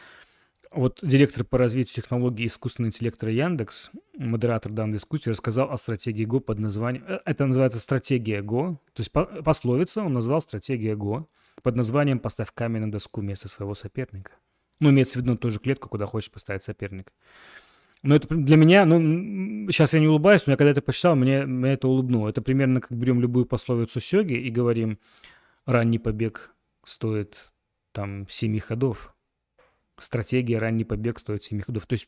вот директор по развитию технологий искусственного интеллекта Яндекс, модератор данной дискуссии, рассказал о стратегии Го под названием... Э, это называется стратегия Го. То есть пословица он назвал стратегия Го под названием «Поставь камень на доску вместо своего соперника». Ну, имеется в виду ту же клетку, куда хочешь поставить соперник. Но это для меня, ну, сейчас я не улыбаюсь, но я когда это почитал, мне, мне это улыбнуло. Это примерно как берем любую пословицу Сёги и говорим, ранний побег стоит там семи ходов. Стратегия ранний побег стоит семи ходов. То есть,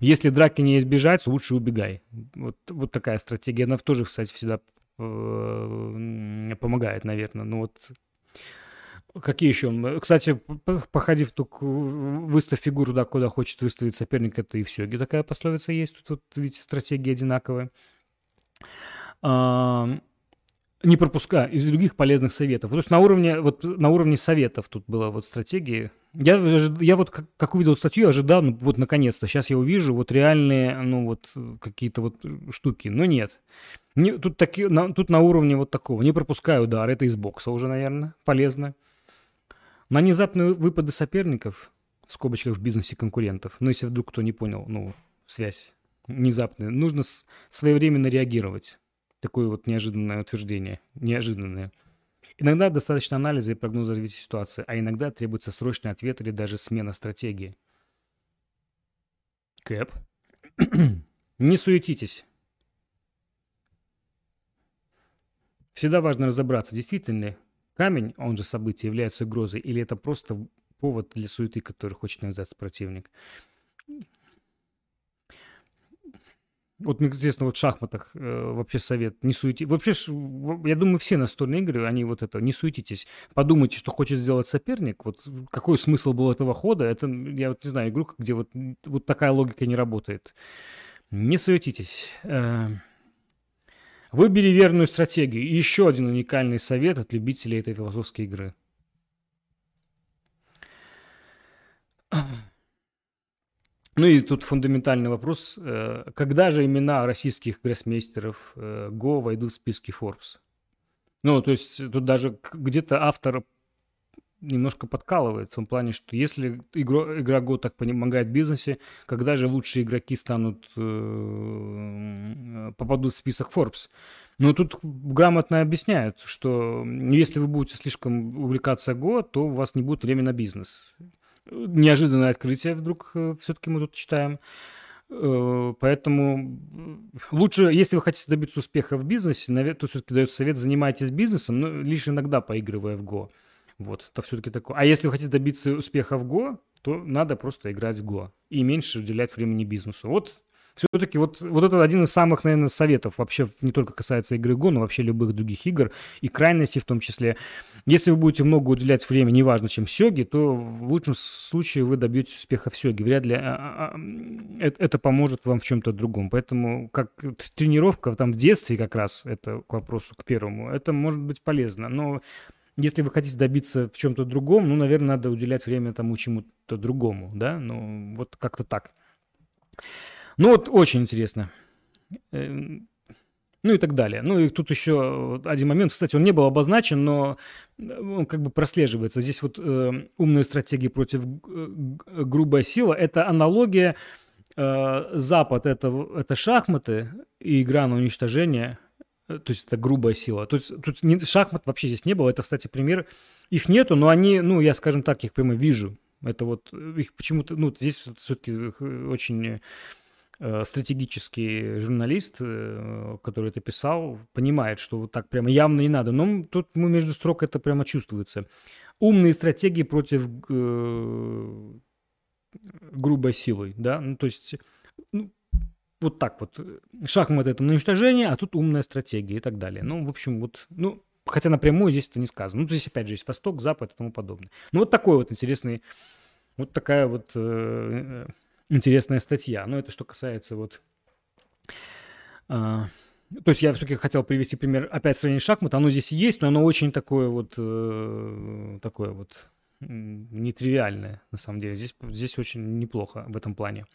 если драки не избежать, лучше убегай. Вот, вот такая стратегия. Она тоже, кстати, всегда э, помогает, наверное. Ну вот Какие еще? Кстати, походив тут, выставь фигуру, да, куда хочет выставить соперник, это и все. Где такая пословица есть, тут, вот, видите, стратегия одинаковая. А, не пропуская из других полезных советов. То есть на уровне, вот, на уровне советов тут была вот стратегия. Я, я вот как, как увидел статью, ожидал, ну, вот наконец-то, сейчас я увижу вот реальные, ну вот какие-то вот штуки, но нет. Не, тут, таки, на, тут на уровне вот такого. Не пропускаю удар, это из бокса уже, наверное, полезно. На внезапные выпады соперников, в скобочках в бизнесе конкурентов, ну, если вдруг кто не понял, ну, связь внезапная, нужно своевременно реагировать. Такое вот неожиданное утверждение, неожиданное. Иногда достаточно анализа и прогноза развития ситуации, а иногда требуется срочный ответ или даже смена стратегии. Кэп. (clears throat) Не суетитесь. Всегда важно разобраться, действительно ли камень, он же событие, является угрозой, или это просто повод для суеты, который хочет навязать противник. Вот известно, вот в шахматах э, вообще совет, не суетитесь. Вообще, я думаю, все настольные игры, они вот это, не суетитесь. Подумайте, что хочет сделать соперник, вот какой смысл был этого хода. Это, я вот не знаю, игру, где вот, вот такая логика не работает. Не суетитесь. Э, выбери верную стратегию. И еще один уникальный совет от любителей этой философской игры. (clears throat) Ну и тут фундаментальный вопрос. Э, когда же имена российских гроссмейстеров э, Го войдут в списки Forbes? Ну, то есть тут даже где-то автор немножко подкалывает в том плане, что если игра, игра Go так помогает бизнесе, когда же лучшие игроки станут, э, попадут в список Forbes? Но тут грамотно объясняют, что если вы будете слишком увлекаться Go, то у вас не будет времени на бизнес неожиданное открытие вдруг э, все-таки мы тут читаем. Э, поэтому лучше, если вы хотите добиться успеха в бизнесе, то все-таки дает совет, занимайтесь бизнесом, но лишь иногда поигрывая в Go. Вот, это все-таки такое. А если вы хотите добиться успеха в Go, то надо просто играть в Go и меньше уделять времени бизнесу. Вот все-таки вот, вот это один из самых, наверное, советов. Вообще не только касается игры Go, но вообще любых других игр и крайностей в том числе. Если вы будете много уделять времени, неважно, чем сёги, то в лучшем случае вы добьетесь успеха в сёге. Вряд ли а, а, а, это поможет вам в чем-то другом. Поэтому как тренировка там в детстве как раз, это к вопросу, к первому, это может быть полезно. Но если вы хотите добиться в чем-то другом, ну, наверное, надо уделять время тому чему-то другому, да, ну, вот как-то так. Ну вот очень интересно. Эм, ну и так далее. Ну и тут еще один момент, кстати, он не был обозначен, но э, он как бы прослеживается. Здесь вот э, умные стратегии против э, грубая сила. Это аналогия. Э, Запад это, это шахматы и игра на уничтожение. Э, то есть это грубая сила. То есть тут не, шахмат вообще здесь не было. Это, кстати, пример. Их нету, но они, ну я, скажем так, их прямо вижу. Это вот их почему-то, ну здесь все-таки очень Э, стратегический журналист, э, который это писал, понимает, что вот так прямо явно не надо. Но тут мы между строк это прямо чувствуется. Умные стратегии против э, грубой силой, да, ну то есть ну, вот так вот. Шахмат это на уничтожение, а тут умная стратегия и так далее. Ну, в общем, вот, ну, хотя напрямую здесь это не сказано. Ну, здесь опять же есть Восток, Запад и тому подобное. Ну, вот такой вот интересный, вот такая вот э, интересная статья. Но это что касается вот... А, то есть я все-таки хотел привести пример опять сравнение шахмат. Оно здесь есть, но оно очень такое вот... Э, такое вот нетривиальное, на самом деле. Здесь, здесь очень неплохо в этом плане.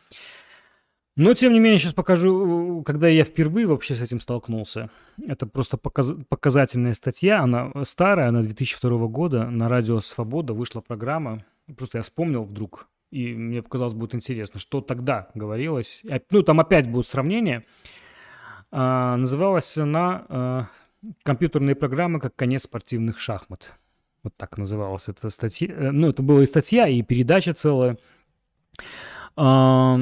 Но, тем не менее, сейчас покажу, когда я впервые вообще с этим столкнулся. Это просто показ, показательная статья, она старая, она 2002 года, на радио «Свобода» вышла программа. Просто я вспомнил вдруг, и мне показалось, будет интересно, что тогда говорилось. Ну, там опять будут сравнения. А, называлась она а, «Компьютерные программы как конец спортивных шахмат». Вот так называлась эта статья. Э, ну, это была и статья, и передача целая. А,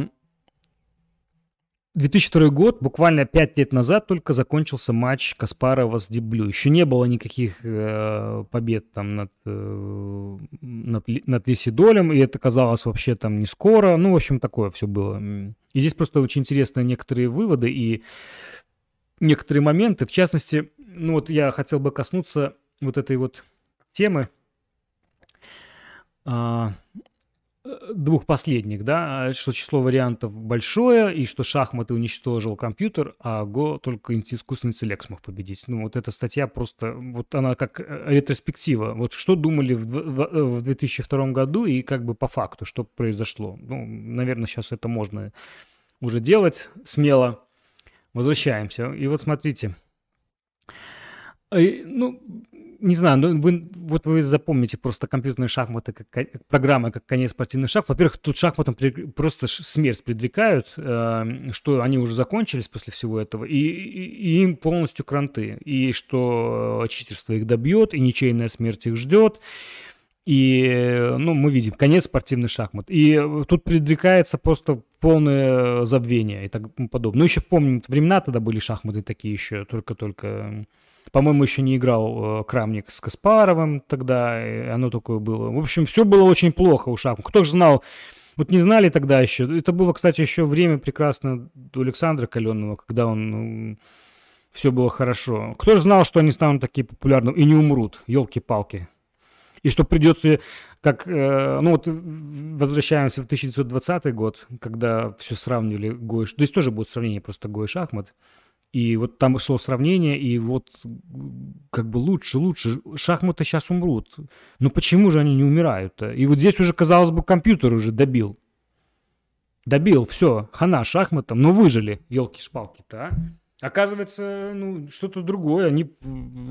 2002 год, буквально 5 лет назад только закончился матч Каспарова с Диблю. Еще не было никаких э, побед там над, э, над, над Лисидолем, и это казалось вообще там не скоро. Ну, в общем, такое все было. И здесь просто очень интересные некоторые выводы и некоторые моменты. В частности, ну вот я хотел бы коснуться вот этой вот темы. А, двух последних, да, что число вариантов большое, и что шахматы уничтожил компьютер, а Го только искусственный интеллект смог победить. Ну, вот эта статья просто, вот она как э, ретроспектива. Вот что думали в, в, в 2002 году и как бы по факту, что произошло. Ну, наверное, сейчас это можно уже делать смело. Возвращаемся. И вот смотрите. Ну, не знаю, ну, вы, вот вы запомните просто компьютерные шахматы, как, программы, как конец спортивных шах. Во-первых, тут шахматам просто смерть предрекают, э, что они уже закончились после всего этого, и, и, и им полностью кранты, и что э, читерство их добьет, и ничейная смерть их ждет. И, ну, мы видим, конец спортивных шахмат. И тут предрекается просто полное забвение и так подобное. Ну, еще помним, времена тогда были шахматы такие еще, только-только по-моему, еще не играл э, Крамник с Каспаровым тогда, оно такое было. В общем, все было очень плохо у Шахмат. Кто же знал Вот не знали тогда еще. Это было, кстати, еще время прекрасно у Александра Каленного, когда он ну, все было хорошо. Кто же знал, что они станут такие популярны и не умрут, елки-палки. И что придется, как, э, ну вот возвращаемся в 1920 год, когда все сравнивали Гой, здесь тоже будет сравнение просто Гой шахмат. И вот там шло сравнение, и вот как бы лучше, лучше. Шахматы сейчас умрут. Но почему же они не умирают-то? И вот здесь уже, казалось бы, компьютер уже добил. Добил, все, хана шахматом, но выжили, елки-шпалки-то, а? Оказывается, ну, что-то другое, они,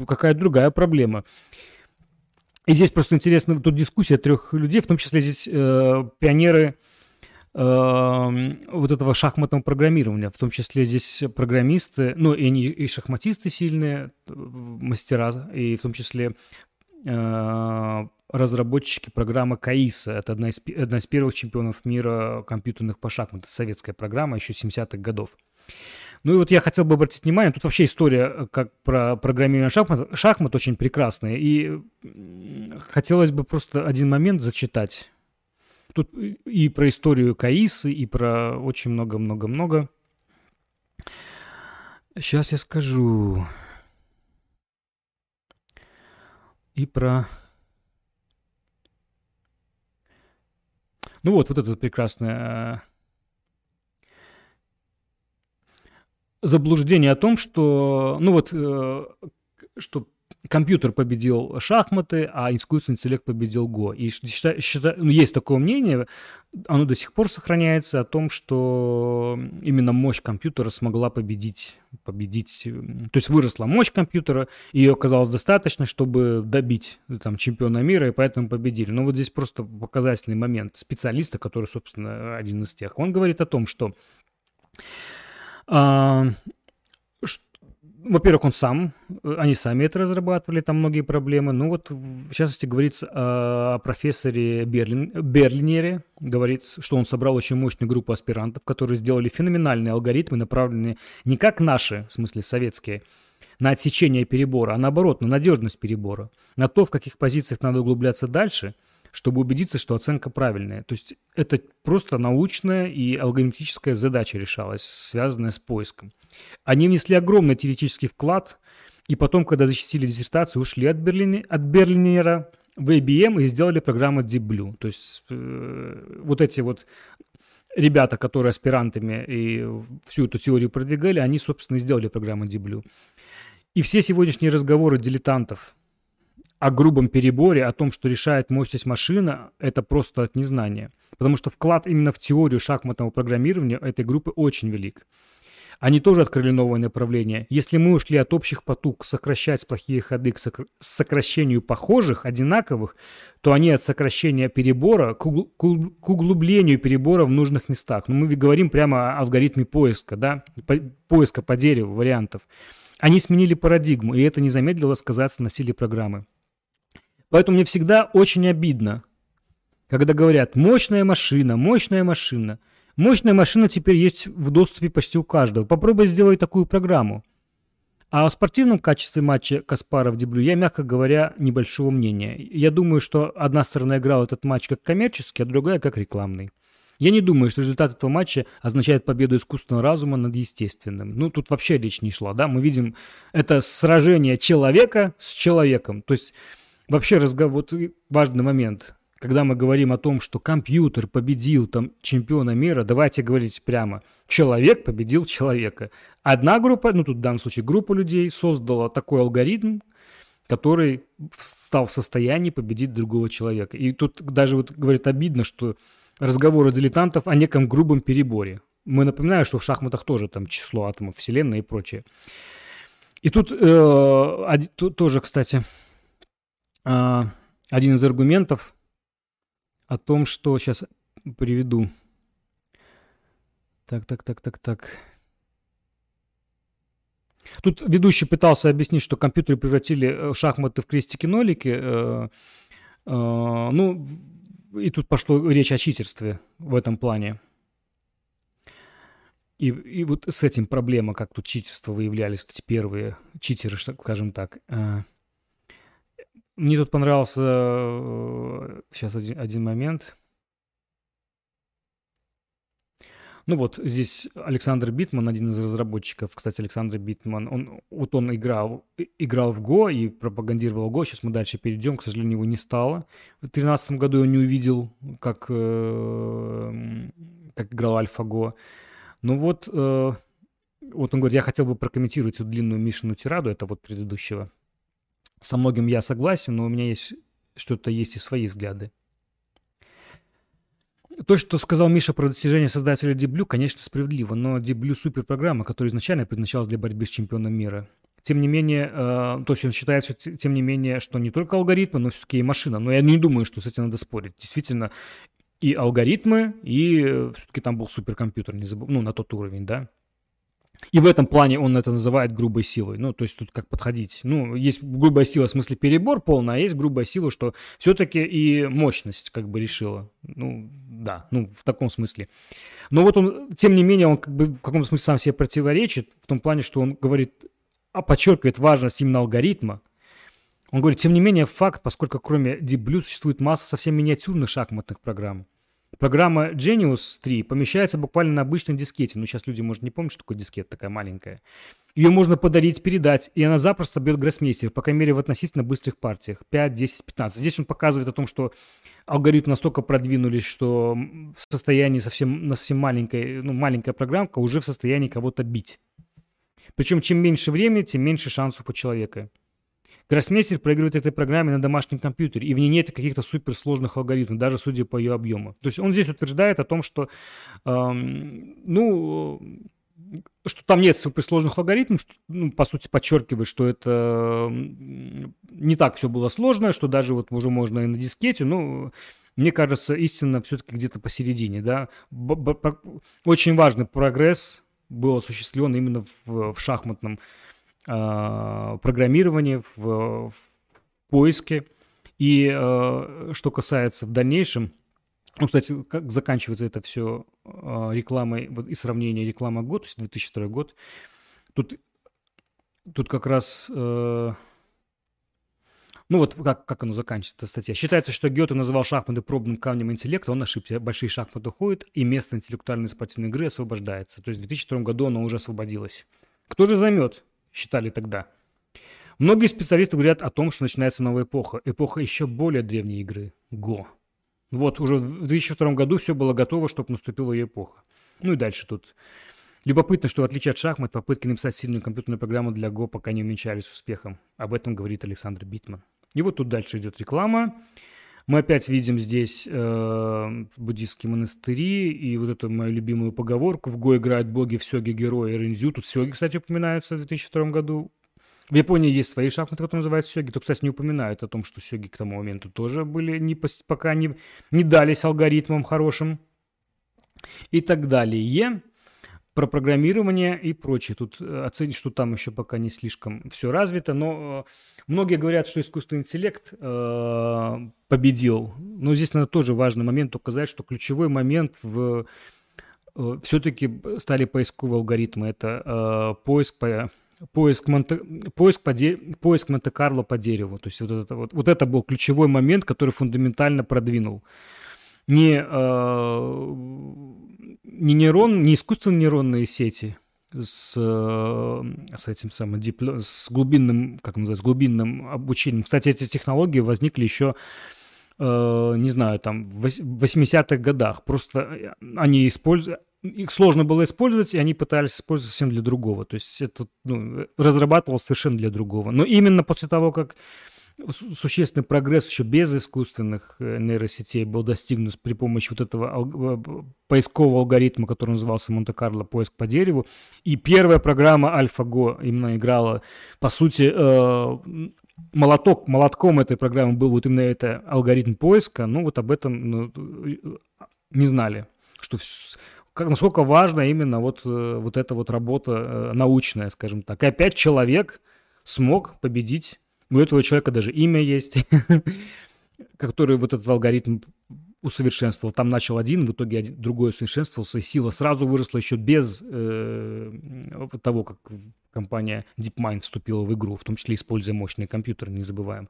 какая-то другая проблема. И здесь просто интересно, тут дискуссия трех людей, в том числе здесь э, пионеры вот этого шахматного программирования, в том числе здесь программисты, ну и они и шахматисты сильные, мастера, и в том числе э, разработчики программы КАИСа. Это одна из, одна из первых чемпионов мира компьютерных по шахматам. Советская программа еще 70-х годов. Ну и вот я хотел бы обратить внимание, тут вообще история э, как про программирование шахмат, шахмат очень прекрасная. И хотелось бы просто один момент зачитать. Тут и про историю Каисы, и про очень много-много-много. Сейчас я скажу. И про... Ну вот, вот это прекрасное заблуждение о том, что, ну вот, э, что компьютер победил шахматы, а искусственный интеллект победил Го. И считай, считай, ну, есть такое мнение, оно до сих пор сохраняется, о том, что именно мощь компьютера смогла победить, победить, то есть выросла мощь компьютера, и ее оказалось достаточно, чтобы добить там, чемпиона мира, и поэтому победили. Но вот здесь просто показательный момент специалиста, который, собственно, один из тех. Он говорит о том, что а, во-первых, он сам, э, они сами это разрабатывали, там многие проблемы. Ну вот, в частности, говорится о профессоре Берлин, Берлинере, говорит, что он собрал очень мощную группу аспирантов, которые сделали феноменальные алгоритмы, направленные не как наши, в смысле советские, на отсечение перебора, а наоборот, на надежность перебора, на то, в каких позициях надо углубляться дальше – чтобы убедиться, что оценка правильная. То есть это просто научная и алгоритмическая задача решалась, связанная с поиском. Они внесли огромный теоретический вклад, и потом, когда защитили диссертацию, ушли от, Берлини, от Берлинера в IBM и сделали программу Deep Blue. То есть э, вот эти вот ребята, которые аспирантами и всю эту теорию продвигали, они, собственно, и сделали программу Deep Blue. И все сегодняшние разговоры дилетантов о грубом переборе, о том, что решает мощность машины, это просто от незнания. Потому что вклад именно в теорию шахматного программирования этой группы очень велик. Они тоже открыли новое направление. Если мы ушли от общих потуг сокращать плохие ходы к сокращению похожих, одинаковых, то они от сокращения перебора к, углублению перебора в нужных местах. Но мы говорим прямо о алгоритме поиска, да, поиска по дереву вариантов. Они сменили парадигму, и это не замедлило сказаться на силе программы. Поэтому мне всегда очень обидно, когда говорят «мощная машина, мощная машина». Мощная машина теперь есть в доступе почти у каждого. Попробуй сделать такую программу. А о спортивном качестве матча Каспаров-Деблю я, мягко говоря, небольшого мнения. Я думаю, что одна сторона играла этот матч как коммерческий, а другая как рекламный. Я не думаю, что результат этого матча означает победу искусственного разума над естественным. Ну, тут вообще речь не шла, да? Мы видим это сражение человека с человеком. То есть Вообще разговор, вот важный момент, когда мы говорим о том, что компьютер победил там чемпиона мира, давайте говорить прямо, человек победил человека. Одна группа, ну тут в данном случае группа людей создала такой алгоритм, который стал в состоянии победить другого человека. И тут даже вот говорит обидно, что разговоры дилетантов о неком грубом переборе. Мы напоминаем, что в шахматах тоже там число атомов Вселенной и прочее. И тут э, тоже, кстати, а, один из аргументов о том, что сейчас приведу. Так, так, так, так, так. Тут ведущий пытался объяснить, что компьютеры превратили э, шахматы в крестики-нолики. Э, э, ну, и тут пошло речь о читерстве в этом плане. И, и вот с этим проблема, как тут читерство выявлялись, эти первые читеры, скажем так. Мне тут понравился сейчас э, один, один момент. Ну вот здесь Александр Битман, один из разработчиков, кстати, Александр Битман, он, вот он играл, играл в Го и пропагандировал Го, сейчас мы дальше перейдем, к сожалению, его не стало. В 2013 году я не увидел, как, э, как играл Альфа Го. Ну вот, э, вот он говорит, я хотел бы прокомментировать эту длинную Мишину тираду, это вот предыдущего. Со многим я согласен, но у меня есть что-то есть и свои взгляды. То, что сказал Миша про достижение создателя Deep Blue, конечно, справедливо, но Deep Blue суперпрограмма, которая изначально предназначалась для борьбы с чемпионом мира. Тем не менее, э, то есть он считает, тем не менее, что не только алгоритмы, но все-таки и машина. Но я не думаю, что с этим надо спорить. Действительно, и алгоритмы, и э, все-таки там был суперкомпьютер, не забыл, ну, на тот уровень, да. И в этом плане он это называет грубой силой. Ну, то есть тут как подходить. Ну, есть грубая сила в смысле перебор полный, а есть грубая сила, что все-таки и мощность как бы решила. Ну, да, ну, в таком смысле. Но вот он, тем не менее, он как бы в каком-то смысле сам себе противоречит, в том плане, что он говорит, а подчеркивает важность именно алгоритма. Он говорит, тем не менее, факт, поскольку кроме Deep Blue существует масса совсем миниатюрных шахматных программ. Программа Genius 3 помещается буквально на обычной дискете. Ну, сейчас люди, может, не помнят, что такое дискета такая маленькая. Ее можно подарить, передать, и она запросто бьет гроссмейстер, по крайней мере, в относительно быстрых партиях. 5, 10, 15. Здесь он показывает о том, что алгоритмы настолько продвинулись, что в состоянии совсем, совсем маленькой, ну, маленькая программка уже в состоянии кого-то бить. Причем чем меньше времени, тем меньше шансов у человека. Гроссмейстер проигрывает этой программе на домашнем компьютере, и в ней нет каких-то суперсложных алгоритмов, даже судя по ее объему. То есть он здесь утверждает о том, что, эм, ну, что там нет суперсложных алгоритмов, что, ну, по сути, подчеркивает, что это не так все было сложно, что даже вот уже можно и на дискете, ну, мне кажется, истина все-таки где-то посередине, да. Очень важный прогресс был осуществлен именно в, в шахматном э, программировании, в, в поиске. И э, что касается в дальнейшем, ну, кстати, как заканчивается это все э, рекламой вот, и сравнение реклама год, то есть 2002 год. Тут, тут как раз... Э, ну вот как, как оно заканчивается, эта статья. Считается, что Гёте называл шахматы пробным камнем интеллекта, он ошибся. Большие шахматы уходят, и место интеллектуальной спортивной игры освобождается. То есть в 2002 году оно уже освободилось. Кто же займет считали тогда. Многие специалисты говорят о том, что начинается новая эпоха. Эпоха еще более древней игры – Го. Вот, уже в 2002 году все было готово, чтобы наступила ее эпоха. Ну и дальше тут. Любопытно, что в отличие от шахмат, попытки написать сильную компьютерную программу для Го пока не увенчались успехом. Об этом говорит Александр Битман. И вот тут дальше идет реклама. Мы опять видим здесь э, буддийские монастыри и вот эту мою любимую поговорку «В Го играют боги, в Сёге герои, Рензю». Тут Сёги, кстати, упоминаются в 2002 году. В Японии есть свои шахматы, которые называются сёги. То, кстати, не упоминают о том, что сёги к тому моменту тоже были не, пока не, не дались алгоритмам хорошим и так далее. Про программирование и прочее. Тут э, оценить, что там еще пока не слишком все развито, но э, Многие говорят, что искусственный интеллект э, победил. Но здесь надо тоже важный момент указать, что ключевой момент в все-таки стали поисковые алгоритмы. Это поиск по поиск Монте, поиск, по де, поиск Монте-Карло по дереву. То есть вот это, вот, вот это был ключевой момент, который фундаментально продвинул. Не, не нейрон, не искусственные нейронные сети, с, э, с этим самым дипло, с глубинным, как называется, глубинным обучением. Кстати, эти технологии возникли еще, э, не знаю, там в 80-х годах. Просто э, они используют, их сложно было использовать, и они пытались использовать совсем для другого. То есть это ну, разрабатывалось совершенно для другого. Но именно после того, как существенный прогресс еще без искусственных э, нейросетей был достигнут при помощи вот этого поискового алгоритма, который назывался Монте-Карло поиск по дереву. И первая программа AlphaGo именно играла, по сути, э, молоток, молотком этой программы был вот именно это алгоритм поиска. Ну, вот об этом ну, не знали, что как, насколько важна именно вот, э, вот эта вот работа научная, скажем так. И опять человек смог победить у этого человека даже имя есть, (laughs) который вот этот алгоритм усовершенствовал. Там начал один, в итоге один, другой усовершенствовался, и сила сразу выросла еще без э, того, как компания DeepMind вступила в игру, в том числе используя мощные компьютеры, не забываем.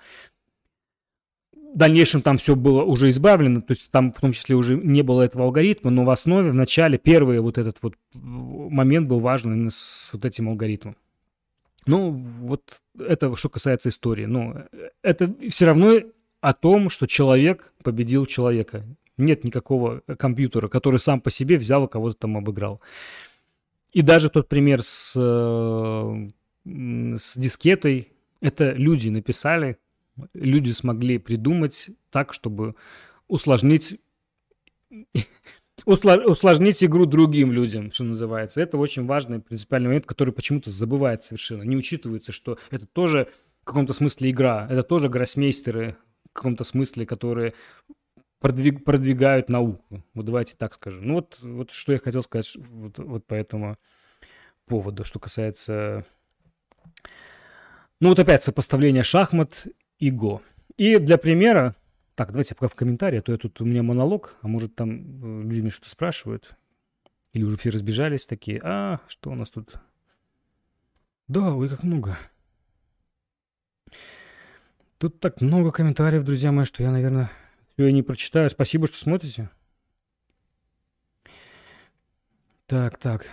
в дальнейшем там все было уже избавлено, то есть там в том числе уже не было этого алгоритма, но в основе, в начале, первый вот этот вот момент был важен именно с вот этим алгоритмом. Ну, вот это что касается истории. Ну, это все равно о том, что человек победил человека. Нет никакого компьютера, который сам по себе взял и кого-то там обыграл. И даже тот пример с, э, с дискетой, это люди написали, люди смогли придумать так, чтобы усложнить усложнить игру другим людям, что называется. Это очень важный принципиальный момент, который почему-то забывает совершенно. Не учитывается, что это тоже в каком-то смысле игра. Это тоже гроссмейстеры в каком-то смысле, которые продвиг, продвигают науку. Вот давайте так скажем. Ну вот, вот что я хотел сказать вот, вот по этому поводу, что касается... Ну вот опять сопоставление шахмат и го. И для примера, так, давайте пока в комментарии, а то я тут у меня монолог, а может там э, люди мне что-то спрашивают. Или уже все разбежались такие, а, что у нас тут? Да, ой, как много. Тут так много комментариев, друзья мои, что я, наверное, все не прочитаю. Спасибо, что смотрите. Так, так.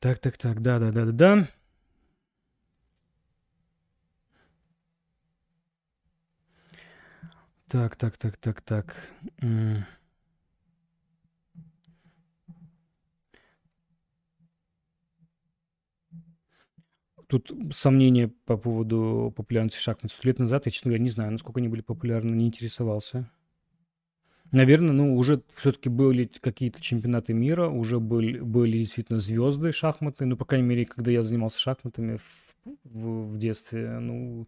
Так, так, так, да, да, да, да, да. Так, так, так, так, так. Тут сомнения по поводу популярности шахмат. Сто лет назад, я, честно говоря, не знаю, насколько они были популярны, не интересовался. Наверное, ну, уже все-таки были какие-то чемпионаты мира, уже были, были действительно звезды шахматные, ну, по крайней мере, когда я занимался шахматами в, в, в детстве, ну,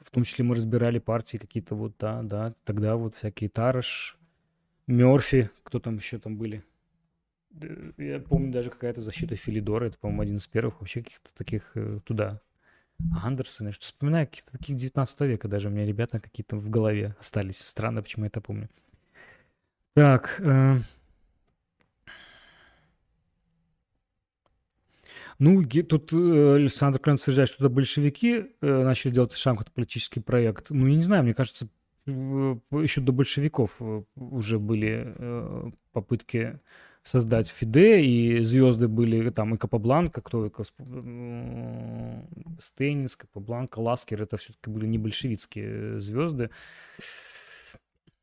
в том числе мы разбирали партии какие-то вот, да, да, тогда вот всякие Тараш, Мерфи, кто там еще там были. Я помню даже какая-то защита Филидора, это, по-моему, один из первых вообще каких-то таких э, туда. Андерсона, что вспоминаю каких-то таких 19 века даже у меня ребята какие-то в голове остались. Странно, почему я это помню. Так, э, Ну, тут э, Александр Клен утверждает, что это большевики э, начали делать шаг какой политический проект. Ну, я не знаю, мне кажется, еще до большевиков э, уже были попытки создать Фиде, и звезды были там и Капабланка, кто Стейнис, Капабланка, Ласкер, это все-таки были не большевистские звезды,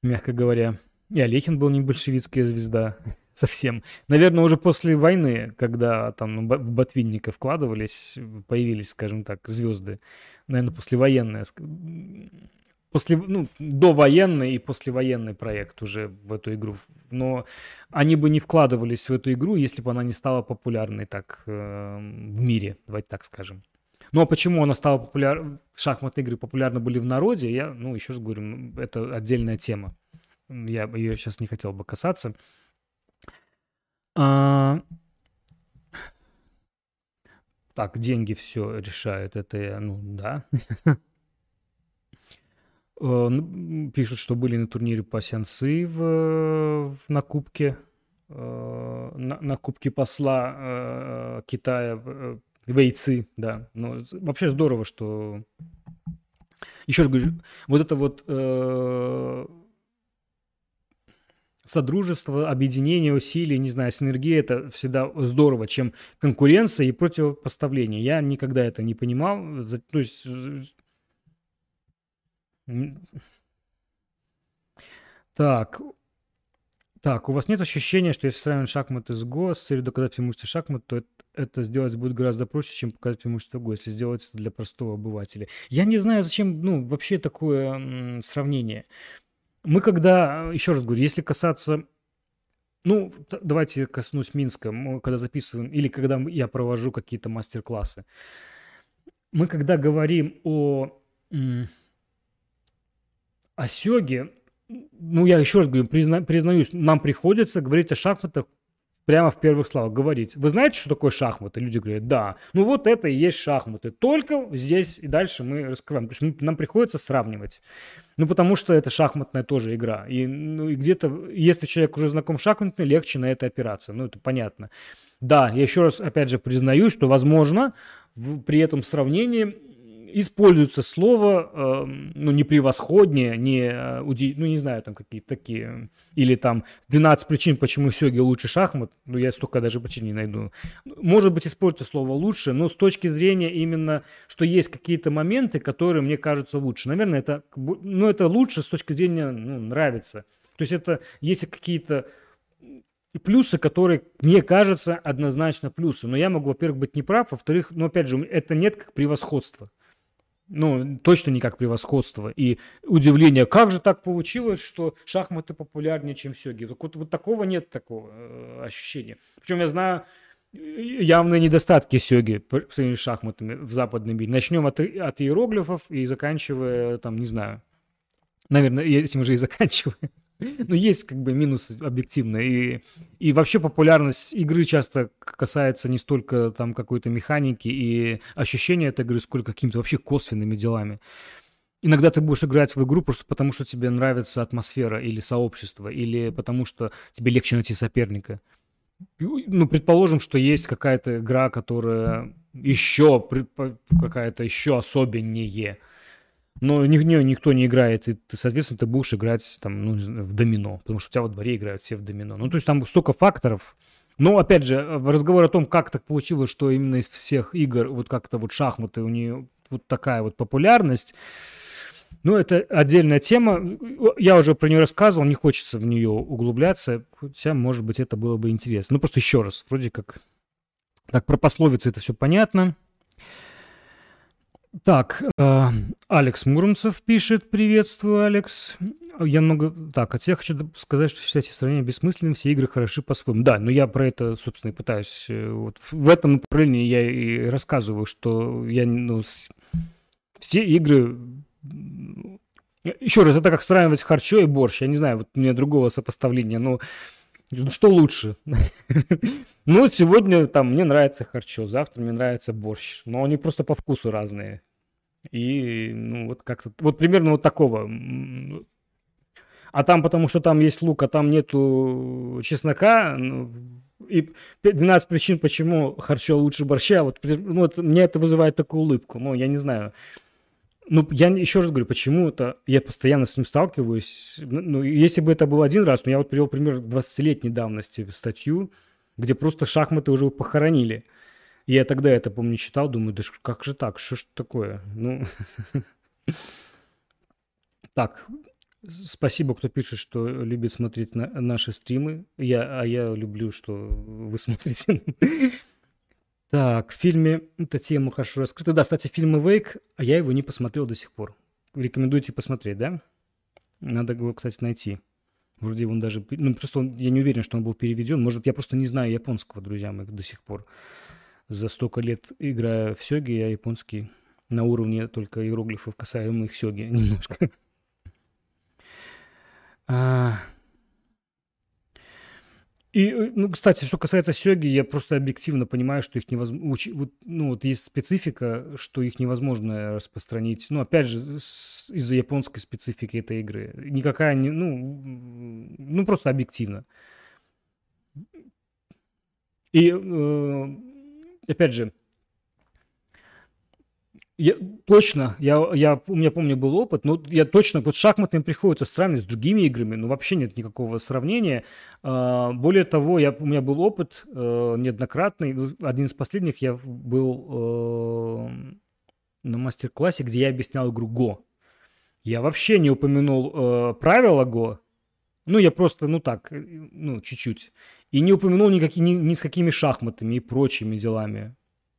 мягко говоря. И Олехин был не большевистская звезда совсем. Наверное, уже после войны, когда там в Ботвинника вкладывались, появились, скажем так, звезды. Наверное, послевоенные. После, ну, довоенный и послевоенный проект уже в эту игру. Но они бы не вкладывались в эту игру, если бы она не стала популярной так э, в мире, давайте так скажем. Ну а почему она стала популярной, шахматные игры популярны были в народе, я, ну, еще раз говорю, это отдельная тема. Я ее сейчас не хотел бы касаться. А... Так, деньги все решают. Это я, ну да. (laughs) Э, пишут, что были на турнире пассианцы в, на Кубке. Э, на, на Кубке посла э, Китая Вейцы, да. Ну, вообще здорово, что... Еще раз говорю, вот это вот содружество, объединение усилий, не знаю, синергия – это всегда здорово, чем конкуренция и противопоставление. Я никогда это не понимал. То есть так, так, у вас нет ощущения, что если сравнивать шахматы с Го с целью доказать преимущество шахмат, то это, сделать будет гораздо проще, чем показать преимущество Го, если сделать это для простого обывателя. Я не знаю, зачем, ну, вообще такое м, сравнение. Мы когда, еще раз говорю, если касаться ну, давайте коснусь Минска. Мы когда записываем, или когда я провожу какие-то мастер-классы. Мы когда говорим о, о Сёге, ну, я еще раз говорю, призна, признаюсь, нам приходится говорить о шахматах прямо в первых словах говорить. Вы знаете, что такое шахматы? Люди говорят, да. Ну вот это и есть шахматы. Только здесь и дальше мы раскрываем. То есть мы, нам приходится сравнивать. Ну потому что это шахматная тоже игра. И, ну, и где-то, если человек уже знаком с шахматами, легче на это опираться. Ну это понятно. Да, я еще раз, опять же, признаю, что, возможно, при этом сравнении используется слово, э, ну, не превосходнее, не, э, ну, не знаю, там какие-то такие, или там 12 причин, почему Сёги лучше шахмат, ну, я столько даже причин не найду. Может быть, используется слово лучше, но с точки зрения именно, что есть какие-то моменты, которые мне кажутся лучше. Наверное, это, ну, это лучше с точки зрения, ну, нравится. То есть это, есть какие-то и плюсы, которые, мне кажется, однозначно плюсы. Но я могу, во-первых, быть неправ, во-вторых, ну, опять же, это нет как превосходство. Ну, точно не как превосходство. И удивление, как же так получилось, что шахматы популярнее, чем сёги. Так вот, вот такого нет такого э, ощущения. Причем я знаю э, явные недостатки сёги по сравнению с шахматами в западном мире. Начнем от, от иероглифов и заканчивая, там, не знаю, наверное, этим уже и заканчиваем. Ну, есть как бы минусы объективно. И, и вообще популярность игры часто касается не столько там какой-то механики и ощущения этой игры, сколько какими-то вообще косвенными делами. Иногда ты будешь играть в игру просто потому, что тебе нравится атмосфера или сообщество, или потому что тебе легче найти соперника. Ну, предположим, что есть какая-то игра, которая еще какая-то еще особеннее – но в нее никто не играет, и ты, соответственно, ты будешь играть там, ну, в домино, потому что у тебя во дворе играют все в домино. Ну, то есть там столько факторов. Но, опять же, разговор о том, как так получилось, что именно из всех игр вот как-то вот шахматы у нее вот такая вот популярность, ну, это отдельная тема. Я уже про нее рассказывал, не хочется в нее углубляться, хотя, может быть, это было бы интересно. Ну, просто еще раз, вроде как... Так, про пословицы это все понятно. Так, э, Алекс Муромцев пишет, приветствую, Алекс. Я много... Так, от я хочу сказать, что все эти сравнения бессмысленны, все игры хороши по-своему. Да, но я про это, собственно, и пытаюсь... Э, вот в этом направлении я и рассказываю, что я, ну, с... все игры... Еще раз, это как сравнивать харчо и борщ. Я не знаю, вот у меня другого сопоставления, но что лучше? (laughs) Ну, сегодня там мне нравится харчо, завтра мне нравится борщ. Но они просто по вкусу разные. И, ну, вот как-то, вот примерно вот такого. А там, потому что там есть лук, а там нету чеснока, ну, и 12 причин, почему харчо лучше борща, вот, ну, вот мне это вызывает такую улыбку. Ну, я не знаю. Ну, я еще раз говорю, почему это я постоянно с ним сталкиваюсь. Ну, если бы это был один раз, ну, я вот привел пример 20-летней давности статью, где просто шахматы уже похоронили. Я тогда это, помню, читал, думаю, да как же так, что ж такое? Ну, (laughs) так, спасибо, кто пишет, что любит смотреть на наши стримы. Я, а я люблю, что вы (laughs) смотрите. Так, в фильме эта тема хорошо раскрыта. Да, кстати, фильм «Эвейк», а я его не посмотрел до сих пор. Рекомендуете посмотреть, да? Надо его, кстати, найти. Вроде он даже... Ну, просто он, я не уверен, что он был переведен. Может, я просто не знаю японского, друзья мои, до сих пор. За столько лет играя в сёги, я японский на уровне только иероглифов касаемых сёги (laughs) немножко. А, и, э, ну, кстати, что касается сёги, я просто объективно понимаю, что их невозможно... Вот, ну, вот есть специфика, что их невозможно распространить. Ну, опять же, из-за японской специфики этой игры. Никакая не... Ну, ну просто объективно. И, э, опять же, я, точно, я, я, у меня, помню, был опыт, но я точно, вот шахматами приходится сравнивать с другими играми, ну, вообще нет никакого сравнения. А, более того, я, у меня был опыт э, неоднократный, один из последних я был э, на мастер-классе, где я объяснял игру Го. Я вообще не упомянул э, правила Го, ну, я просто, ну так, ну, чуть-чуть. И не упомянул никакие, ни, ни с какими шахматами и прочими делами.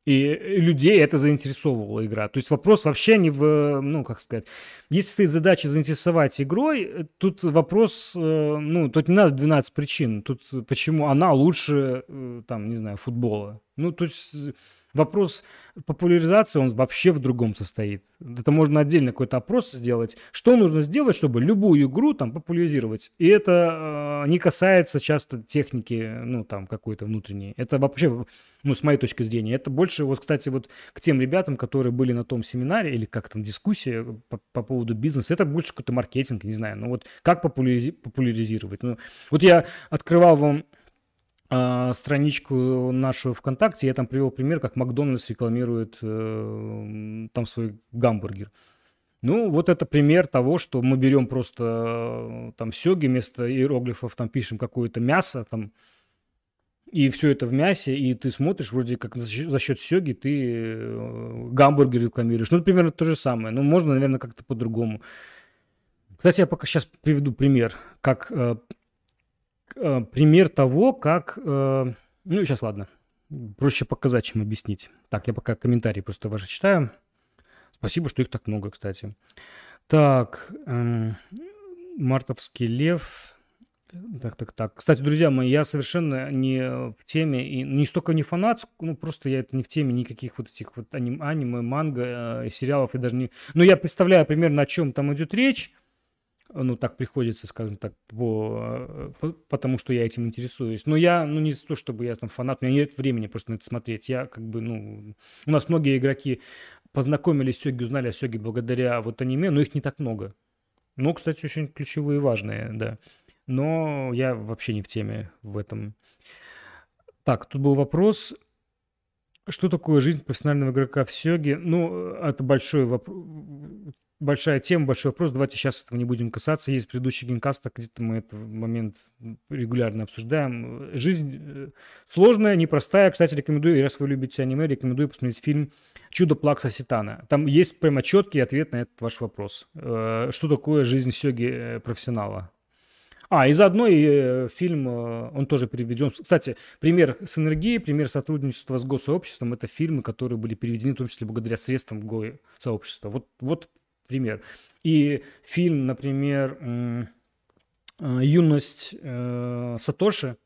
И людей это заинтересовывала игра. То есть вопрос вообще не в, ну, как сказать, если стоит задача заинтересовать игрой, тут вопрос, э, ну, тут не надо 12 причин. Тут почему она лучше, э, там, не знаю, футбола. Ну, то есть вопрос популяризации, он вообще в другом состоит. Это можно отдельно какой-то опрос сделать. Что нужно сделать, чтобы любую игру там популяризировать? И это э, не касается часто техники, ну, там, какой-то внутренней. Это вообще, ну, с моей точки зрения, это больше, вот, кстати, вот к тем ребятам, которые были на том семинаре, или как там дискуссия по, по поводу бизнеса, это больше какой-то маркетинг, не знаю. Ну, вот как популяризи- популяризировать? Ну, вот я открывал вам страничку нашу ВКонтакте, я там привел пример, как Макдональдс рекламирует э, там свой гамбургер. Ну, вот это пример того, что мы берем просто э, там сёги вместо иероглифов, там пишем какое-то мясо, там, и все это в мясе, и ты смотришь, вроде как за счет сёги ты э, гамбургер рекламируешь. Ну, примерно то же самое. Но можно, наверное, как-то по-другому. Кстати, я пока сейчас приведу пример, как э, пример того, как... Э, ну, сейчас, ладно. Проще показать, чем объяснить. Так, я пока комментарии просто ваши читаю. Спасибо, что их так много, кстати. Так, эм, Мартовский лев. Так, так, так. Кстати, друзья мои, я совершенно не в теме, и не столько не фанат, ну просто я это не в теме никаких вот этих вот аним, аниме, манго, э, сериалов и даже не... Но я представляю примерно, о чем там идет речь. Ну, так приходится, скажем так, по, по, потому что я этим интересуюсь. Но я, ну, не то, чтобы я там фанат, у меня нет времени просто на это смотреть. Я как бы, ну... У нас многие игроки познакомились с Сёги, узнали о Сёге благодаря вот аниме, но их не так много. Но, кстати, очень ключевые и важные, да. Но я вообще не в теме в этом. Так, тут был вопрос. Что такое жизнь профессионального игрока в Сёге? Ну, это большой вопрос большая тема, большой вопрос. Давайте сейчас этого не будем касаться. Есть предыдущий генкаст, где-то мы этот момент регулярно обсуждаем. Жизнь э, сложная, непростая. Кстати, рекомендую, раз вы любите аниме, рекомендую посмотреть фильм «Чудо Плакса Ситана». Там есть прямо четкий ответ на этот ваш вопрос. Э, что такое жизнь сёги э, профессионала? А, и заодно и фильм, он тоже переведен. Кстати, пример с энергией, пример сотрудничества с госсообществом – это фильмы, которые были переведены, в том числе благодаря средствам госсообщества. Вот, вот пример. И фильм, например, э, «Юность э, Сатоши»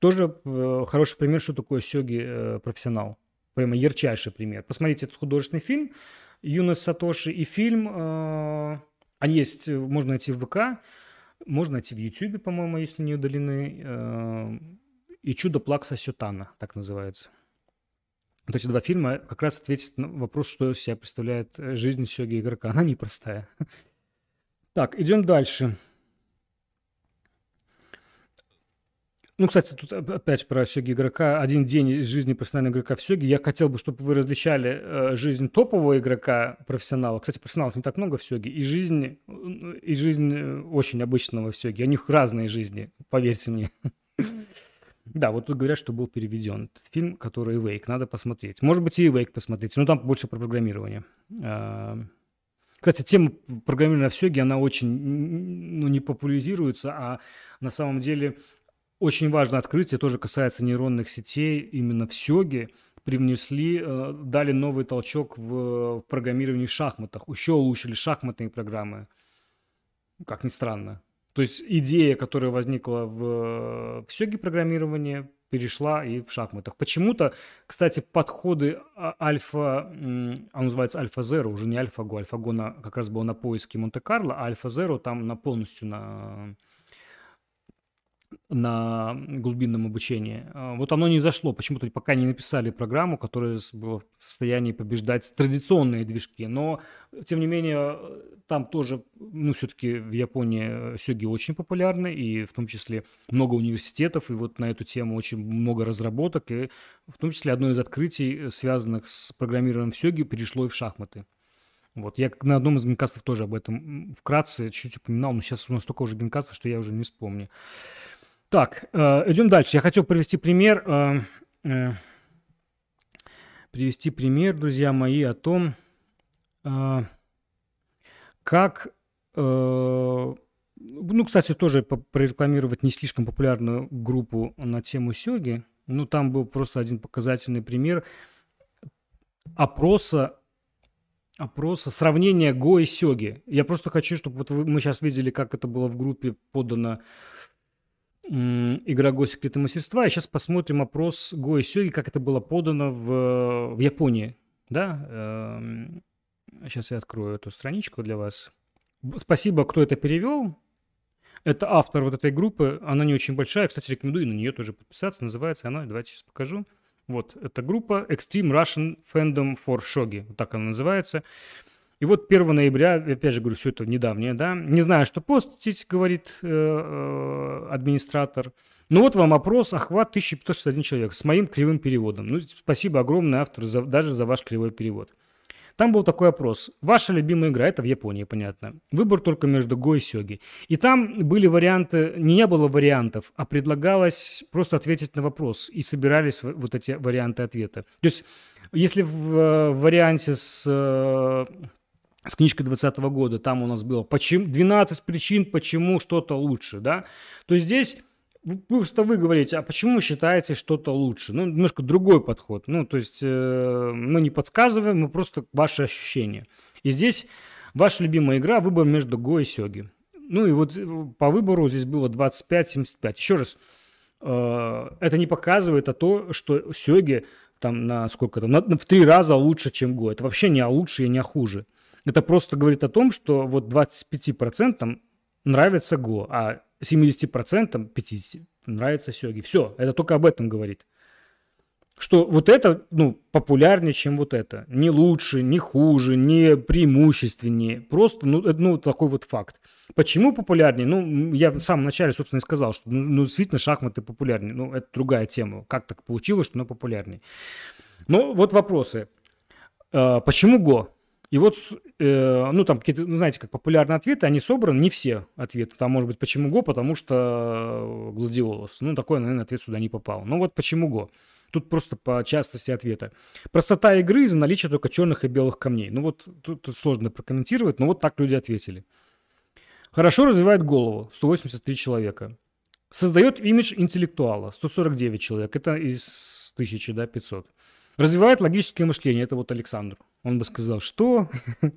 тоже э, хороший пример, что такое сёги профессионал. Прямо ярчайший пример. Посмотрите этот художественный фильм «Юность Сатоши» и фильм, они есть, можно найти в ВК, можно найти в Ютубе, по-моему, если не удалены, и «Чудо Плакса Сютана», так называется. Вот эти два фильма как раз ответят на вопрос, что из себя представляет э, жизнь Сёги игрока. Она непростая. Так, идем дальше. Ну, кстати, тут опять про Сёги игрока. Один день из жизни профессионального игрока в Сёге. Я хотел бы, чтобы вы различали э, жизнь топового игрока, профессионала. Кстати, профессионалов не так много в Сёге. И жизнь, и жизнь э, очень обычного в Сёге. У них разные жизни, поверьте мне. Да, вот тут говорят, что был переведен этот фильм, который Wake. Надо посмотреть. Может быть, и Wake посмотреть. Но там больше про программирование. А, кстати, тема программирования в Сёге, она очень ну, не популяризируется, а на самом деле очень важное открытие, тоже касается нейронных сетей, именно в Сёге привнесли, э, дали новый толчок в программировании в шахматах, еще улучшили шахматные программы, как ни странно. То есть идея, которая возникла в, в сёге программировании, перешла и в шахматах. Почему-то, кстати, подходы а, альфа, он называется альфа-зеро, уже не альфа-го, альфа-го на, как раз был на поиске Монте-Карло, а альфа-зеро там на полностью на на глубинном обучении. А, вот оно не зашло. Почему-то пока не написали программу, которая была в состоянии побеждать традиционные движки. Но, тем не менее, там тоже, ну, все-таки в Японии э, сёги очень популярны, и в том числе много университетов, и вот на эту тему очень много разработок, и в том числе одно из открытий, связанных с программированием сёги, перешло и в шахматы. Вот, я на одном из генкастов тоже об этом вкратце чуть-чуть упоминал, но сейчас у нас столько уже генкастов, что я уже не вспомню. Так, э, идем дальше. Я хотел привести пример, э, э, привести пример, друзья мои, о том, э, как, э, ну, кстати, тоже прорекламировать не слишком популярную группу на тему сёги. Ну, там был просто один показательный пример опроса опроса сравнения Го и Сёги. Я просто хочу, чтобы вот вы, мы сейчас видели, как это было в группе подано игра секреты мастерства. И сейчас посмотрим опрос Го и Сёги, как это было подано в, в Японии. Да? Сейчас эм, я открою эту страничку для вас. Спасибо, кто это перевел. Это автор вот этой группы. Она не очень большая. Кстати, рекомендую на нее тоже подписаться. Называется она, давайте сейчас покажу. Вот, эта группа Extreme Russian Fandom for Shogi. Вот так она называется. И вот 1 ноября, опять же говорю, все это недавнее, да, не знаю, что постить, говорит э, э, администратор, Ну вот вам опрос, охват 1561 человек с моим кривым переводом. Ну, спасибо огромное автору за, даже за ваш кривой перевод. Там был такой опрос. Ваша любимая игра, это в Японии, понятно. Выбор только между Го и Сёги. И там были варианты, не было вариантов, а предлагалось просто ответить на вопрос. И собирались вот эти варианты ответа. То есть, если в э, варианте с э, с книжкой 2020 года, там у нас было почему, 12 причин, почему что-то лучше, да, то здесь просто вы говорите, а почему вы считаете что-то лучше? Ну, немножко другой подход. Ну, то есть э, мы не подсказываем, мы просто ваши ощущения. И здесь ваша любимая игра, выбор между Го и Сёги. Ну и вот э, по выбору здесь было 25-75. Еще раз, э, это не показывает а то, что Сёги там на сколько там, на, в три раза лучше, чем Го. Это вообще не о лучше и не о хуже. Это просто говорит о том, что вот 25% нравится Го, а 70%, 50% нравится сёги. Все, это только об этом говорит. Что вот это, ну, популярнее, чем вот это. Не лучше, не хуже, не преимущественнее. Просто, ну, это, ну, такой вот факт. Почему популярнее? Ну, я в самом начале, собственно, и сказал, что, ну, ну действительно, шахматы популярнее. Ну, это другая тема. Как так получилось, что оно популярнее? Но вот вопросы. А, почему Го? И вот, э, ну, там какие-то, ну, знаете, как популярные ответы, они собраны, не все ответы. Там, может быть, почему Го, потому что Гладиолус. Ну, такой, наверное, ответ сюда не попал. Ну, вот почему Го. Тут просто по частности ответа. Простота игры из-за наличия только черных и белых камней. Ну, вот тут, тут сложно прокомментировать, но вот так люди ответили. Хорошо развивает голову. 183 человека. Создает имидж интеллектуала. 149 человек. Это из 1000, да, 500. Развивает логическое мышление. Это вот Александр. Он бы сказал, что? (laughs)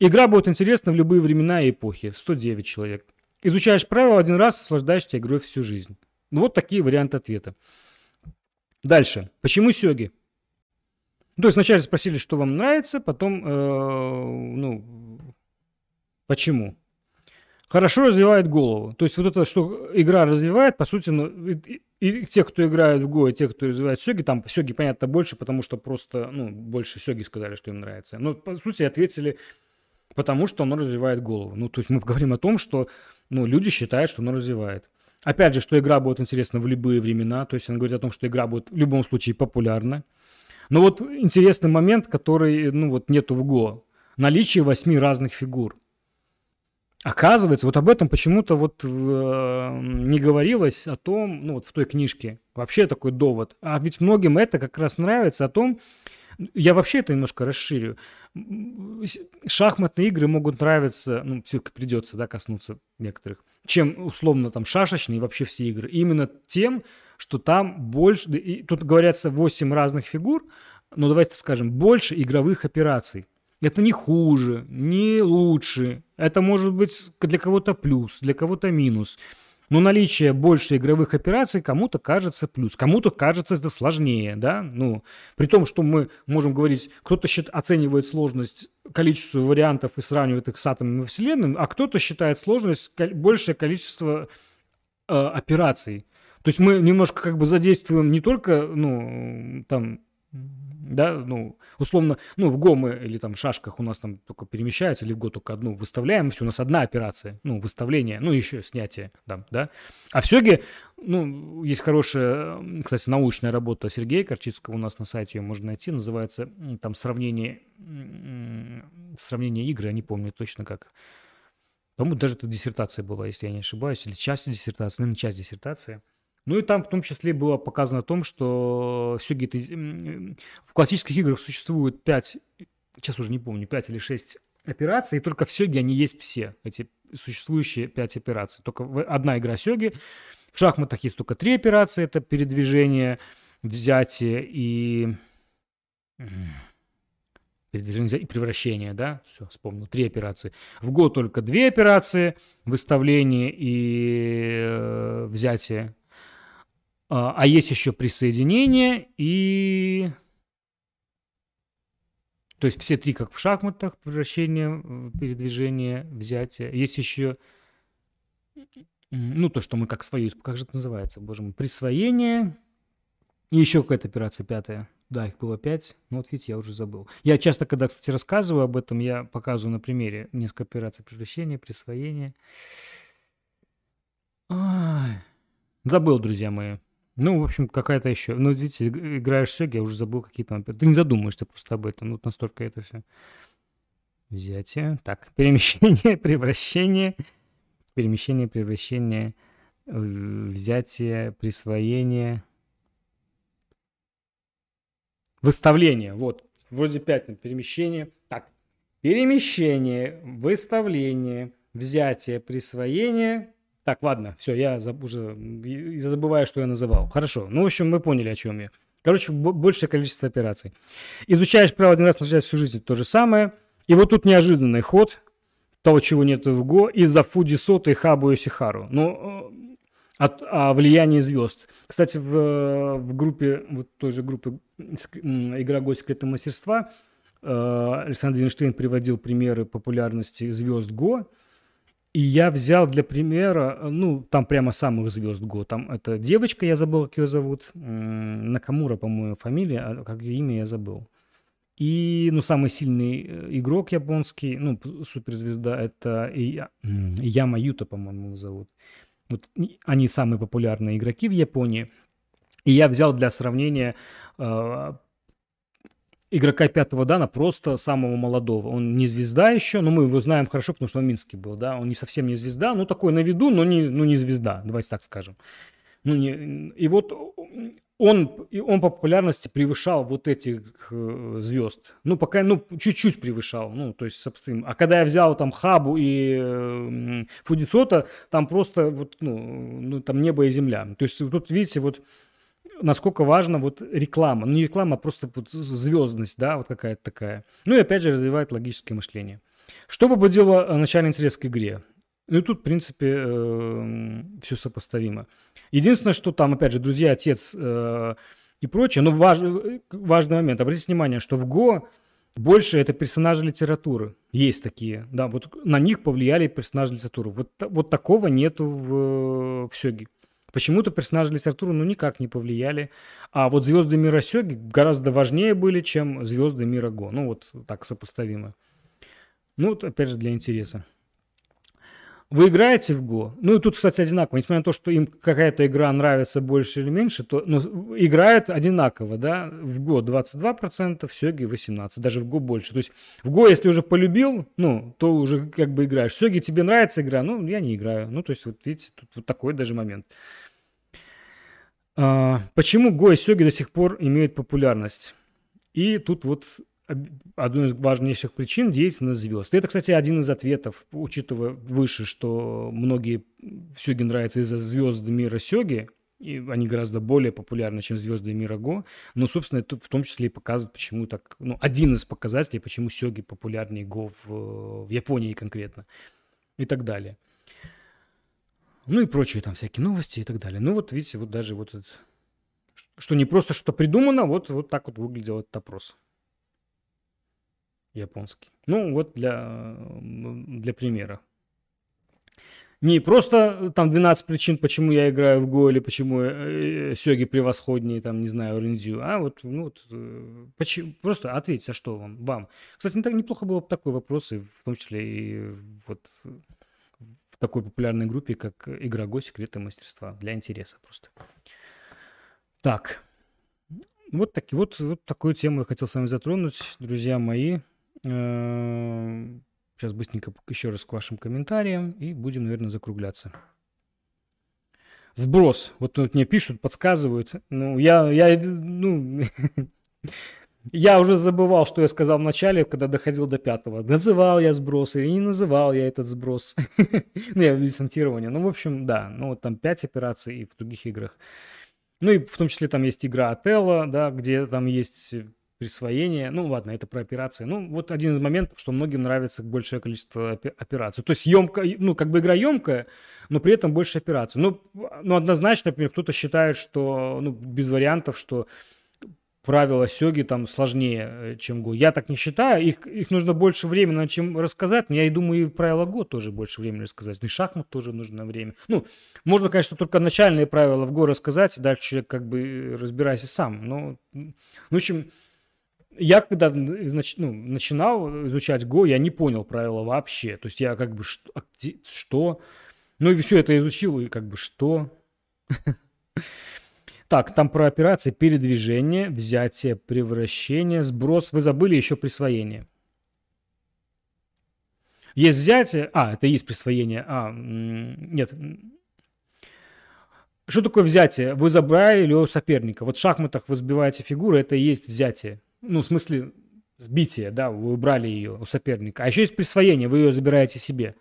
Игра будет интересна в любые времена и эпохи. 109 человек. Изучаешь правила один раз, наслаждаешься игрой всю жизнь. Ну, вот такие варианты ответа. Дальше. Почему сёги? То есть вначале спросили, что вам нравится, потом, э, ну, почему? Хорошо развивает голову. То есть вот это, что игра развивает, по сути, ну, и, и те, кто играет в Го, и те, кто развивает Сёги, там Сёги, понятно, больше, потому что просто, ну, больше Сёги сказали, что им нравится. Но, по сути, ответили, потому что оно развивает голову. Ну, то есть мы говорим о том, что, ну, люди считают, что оно развивает. Опять же, что игра будет интересна в любые времена, то есть он говорит о том, что игра будет в любом случае популярна. Но вот интересный момент, который, ну, вот нету в Го. Наличие восьми разных фигур – Оказывается, вот об этом почему-то вот э, не говорилось о том, ну вот в той книжке, вообще такой довод. А ведь многим это как раз нравится о том, я вообще это немножко расширю. Шахматные игры могут нравиться, ну, придется, да, коснуться некоторых, чем условно там шашечные и вообще все игры. Именно тем, что там больше, и тут говорятся 8 разных фигур, но давайте скажем, больше игровых операций. Это не хуже, не лучше. Это может быть для кого-то плюс, для кого-то минус. Но наличие больше игровых операций кому-то кажется плюс, кому-то кажется это сложнее, да, ну, при том, что мы можем говорить, кто-то счит, оценивает сложность количества вариантов и сравнивает их с атомами Вселенной, а кто-то считает сложность большее количество э, операций. То есть мы немножко как бы задействуем не только, ну, там, да, ну, условно, ну, в Го мы или там шашках у нас там только перемещается, или в Го только одну выставляем, все, у нас одна операция, ну, выставление, ну, еще снятие, да, да. А в Сёге, ну, есть хорошая, кстати, научная работа Сергея Корчицкого у нас на сайте, ее можно найти, называется там сравнение, сравнение игр, я не помню точно как. По-моему, даже это диссертация была, если я не ошибаюсь, или часть диссертации, наверное, часть диссертации – ну и там в том числе было показано о том, что все где-то в классических играх существует 5, сейчас уже не помню, 5 или 6 операций, и только в Сёге они есть все, эти существующие 5 операций. Только одна игра Сёги. В шахматах есть только 3 операции, это передвижение, взятие и... Передвижение и превращение, да? Все, вспомнил. Три операции. В год только две операции. Выставление и э, взятие а, а есть еще присоединение и... То есть все три, как в шахматах, превращение, передвижение, взятие. Есть еще, ну, то, что мы как свою, как же это называется, боже мой, присвоение. И еще какая-то операция пятая. Да, их было пять, но вот видите, я уже забыл. Я часто, когда, кстати, рассказываю об этом, я показываю на примере несколько операций превращения, присвоения. Ай. Забыл, друзья мои. Ну, в общем, какая-то еще. Ну, видите, играешь сёги, я уже забыл какие-то... Ты не задумаешься просто об этом. Ну, настолько это все. Взятие. Так, (laughs) перемещение, превращение. Перемещение, превращение. Взятие, присвоение. Выставление. Вот. Вроде пять. Перемещение. Так. Перемещение, выставление, взятие, присвоение, так, ладно, все, я уже забываю, что я называл. Хорошо, ну, в общем, мы поняли, о чем я. Короче, большее количество операций. Изучаешь право один раз, возвращаясь всю жизнь, то же самое. И вот тут неожиданный ход, того, чего нет в Го, из-за Фуди Сота и Хабу Сихару. Ну, э, от, о влиянии звезд. Кстати, в, в группе, вот той же группе «Игра Го секретного мастерства» э, Александр Винштейн приводил примеры популярности звезд Го, и я взял для примера, ну, там прямо самых звезд Го. Там это девочка, я забыл, как ее зовут. Накамура, по-моему, фамилия, а как ее имя я забыл. И, ну, самый сильный э, игрок японский, ну, суперзвезда, это Яма Юта, по-моему, зовут. Вот они самые популярные игроки в Японии. И я взял для сравнения э, игрока пятого дана, просто самого молодого. Он не звезда еще, но мы его знаем хорошо, потому что он в Минске был, да. Он не совсем не звезда, ну такой на виду, но не, ну, не звезда, давайте так скажем. Ну, не, и вот он, он по популярности превышал вот этих э, звезд. Ну, пока, ну, чуть-чуть превышал, ну, то есть, собственно. А когда я взял там Хабу и э, Фудицота, там просто вот, ну, ну, там небо и земля. То есть, тут, видите, вот насколько важна вот реклама. Ну, не реклама, а просто вот звездность, да, вот какая-то такая. Ну и опять же развивает логическое мышление. Что побудило э, начальный интерес к игре? Ну и тут, в принципе, э, все сопоставимо. Единственное, что там, опять же, друзья, отец э, и прочее, но важ, важный момент. Обратите внимание, что в Го больше это персонажи литературы. Есть такие, да, вот на них повлияли персонажи литературы. Вот, вот такого нету в, в Сёге. Почему-то персонажи литературы ну никак не повлияли. А вот звезды мира Сёги гораздо важнее были, чем звезды мира Го. Ну вот так сопоставимо. Ну вот опять же для интереса. Вы играете в Го? Ну и тут, кстати, одинаково. Несмотря на то, что им какая-то игра нравится больше или меньше, то ну, играют одинаково, да? В Го 22%, в Сёге 18%, даже в Го больше. То есть в Го, если уже полюбил, ну, то уже как бы играешь. В Сёге тебе нравится игра? Ну, я не играю. Ну, то есть вот видите, тут вот такой даже момент. А, почему Го и Сёги до сих пор имеют популярность? И тут вот одну из важнейших причин – деятельность звезд. Это, кстати, один из ответов, учитывая выше, что многие сёги нравятся из-за звезд мира сёги, и они гораздо более популярны, чем звезды мира Го. Но, собственно, это в том числе и показывает, почему так... Ну, один из показателей, почему сёги популярнее Го в, в Японии конкретно. И так далее. Ну и прочие там всякие новости и так далее. Ну вот видите, вот даже вот это... Что не просто что придумано, вот, вот так вот выглядел этот опрос японский. Ну, вот для, для примера. Не просто там 12 причин, почему я играю в Го или почему э, Сёги превосходнее, там, не знаю, Рендзю, а вот, ну, вот э, почему, просто ответьте, а что вам, вам. Кстати, не так неплохо было бы такой вопрос, и в том числе и вот в такой популярной группе, как Игра Го, Секреты мастерства, для интереса просто. Так, вот, таки, вот, вот такую тему я хотел с вами затронуть, друзья мои. Сейчас быстренько еще раз к вашим комментариям и будем, наверное, закругляться. Сброс. Вот, вот мне пишут, подсказывают. Ну, я, я, ну, (laughs) я уже забывал, что я сказал в начале, когда доходил до пятого. Называл я сброс или не называл я этот сброс. (laughs) ну, я десантирование. Ну, в общем, да. Ну, вот там пять операций и в других играх. Ну, и в том числе там есть игра Отелло, да, где там есть присвоение. Ну, ладно, это про операции. Ну, вот один из моментов, что многим нравится большее количество операций. То есть емко, ну, как бы игра емкая, но при этом больше операций. Ну, ну однозначно, например, кто-то считает, что, ну, без вариантов, что правила сёги там сложнее, э, чем го. Я так не считаю. Их, их нужно больше времени чем рассказать. Я и думаю, и правила го тоже больше времени рассказать. И шахмат тоже нужно время. Ну, можно, конечно, только начальные правила в го рассказать. Дальше как бы разбирайся сам. Но, ну, в общем, я когда нач, ну, начинал изучать Go, я не понял правила вообще. То есть я как бы что, что? Ну и все это изучил, и как бы что? (laughs) Так, там про операции передвижение, взятие, превращение, сброс. Вы забыли еще присвоение. Есть взятие. А, это есть присвоение. А, нет. Что такое взятие? Вы забрали у соперника. Вот в шахматах вы сбиваете фигуру, это и есть взятие. Ну, в смысле, сбитие, да, вы убрали ее у соперника. А еще есть присвоение, вы ее забираете себе.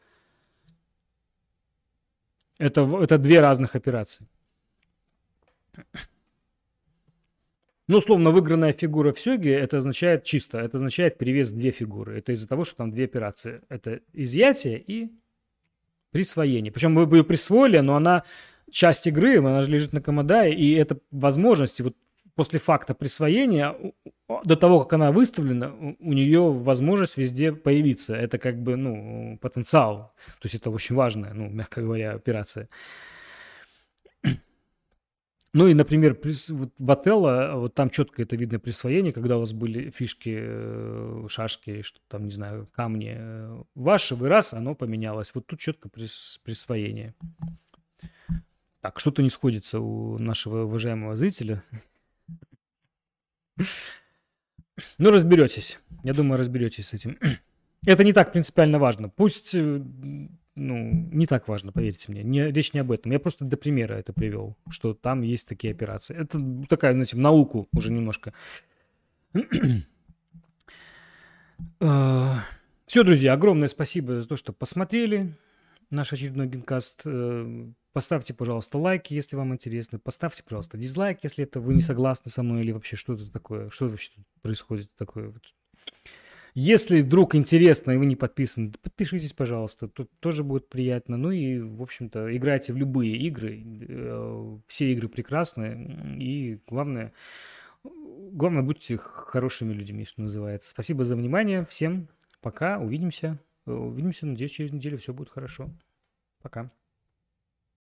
Это, это две разных операции. Ну, условно, выигранная фигура в сёге, это означает чисто, это означает перевес две фигуры. Это из-за того, что там две операции. Это изъятие и присвоение. Причем вы бы ее присвоили, но она часть игры, она же лежит на комодае, и это возможности вот после факта присвоения, до того, как она выставлена, у нее возможность везде появиться. Это как бы, ну, потенциал. То есть это очень важная, ну, мягко говоря, операция. Ну и, например, вот в Отелло, вот там четко это видно присвоение, когда у вас были фишки, э, шашки, что там, не знаю, камни. Э, ваши, вы раз, оно поменялось. Вот тут четко прис, присвоение. Так, что-то не сходится у нашего уважаемого зрителя. Ну, разберетесь. Я думаю, разберетесь с этим. (clears throat) Это не так принципиально важно. Пусть, э, ну, не так важно, поверьте мне. Не, речь не об этом. Я просто до примера это привел, что там есть такие операции. Это такая, знаете, в науку уже немножко. (clears throat) А, Все, друзья, огромное спасибо за то, что посмотрели наш очередной генкаст. Э, поставьте, пожалуйста, лайки, если вам интересно. Поставьте, пожалуйста, дизлайк, если это вы не согласны со мной или вообще что-то такое. Что вообще происходит такое? Если вдруг интересно и вы не подписаны, подпишитесь, пожалуйста. Тут тоже будет приятно. Ну и, в общем-то, играйте в любые игры. Э, все игры прекрасны. И главное, главное, будьте хорошими людьми, что называется. Спасибо за внимание. Всем пока. Увидимся. Увидимся, надеюсь, через неделю все будет хорошо. Пока.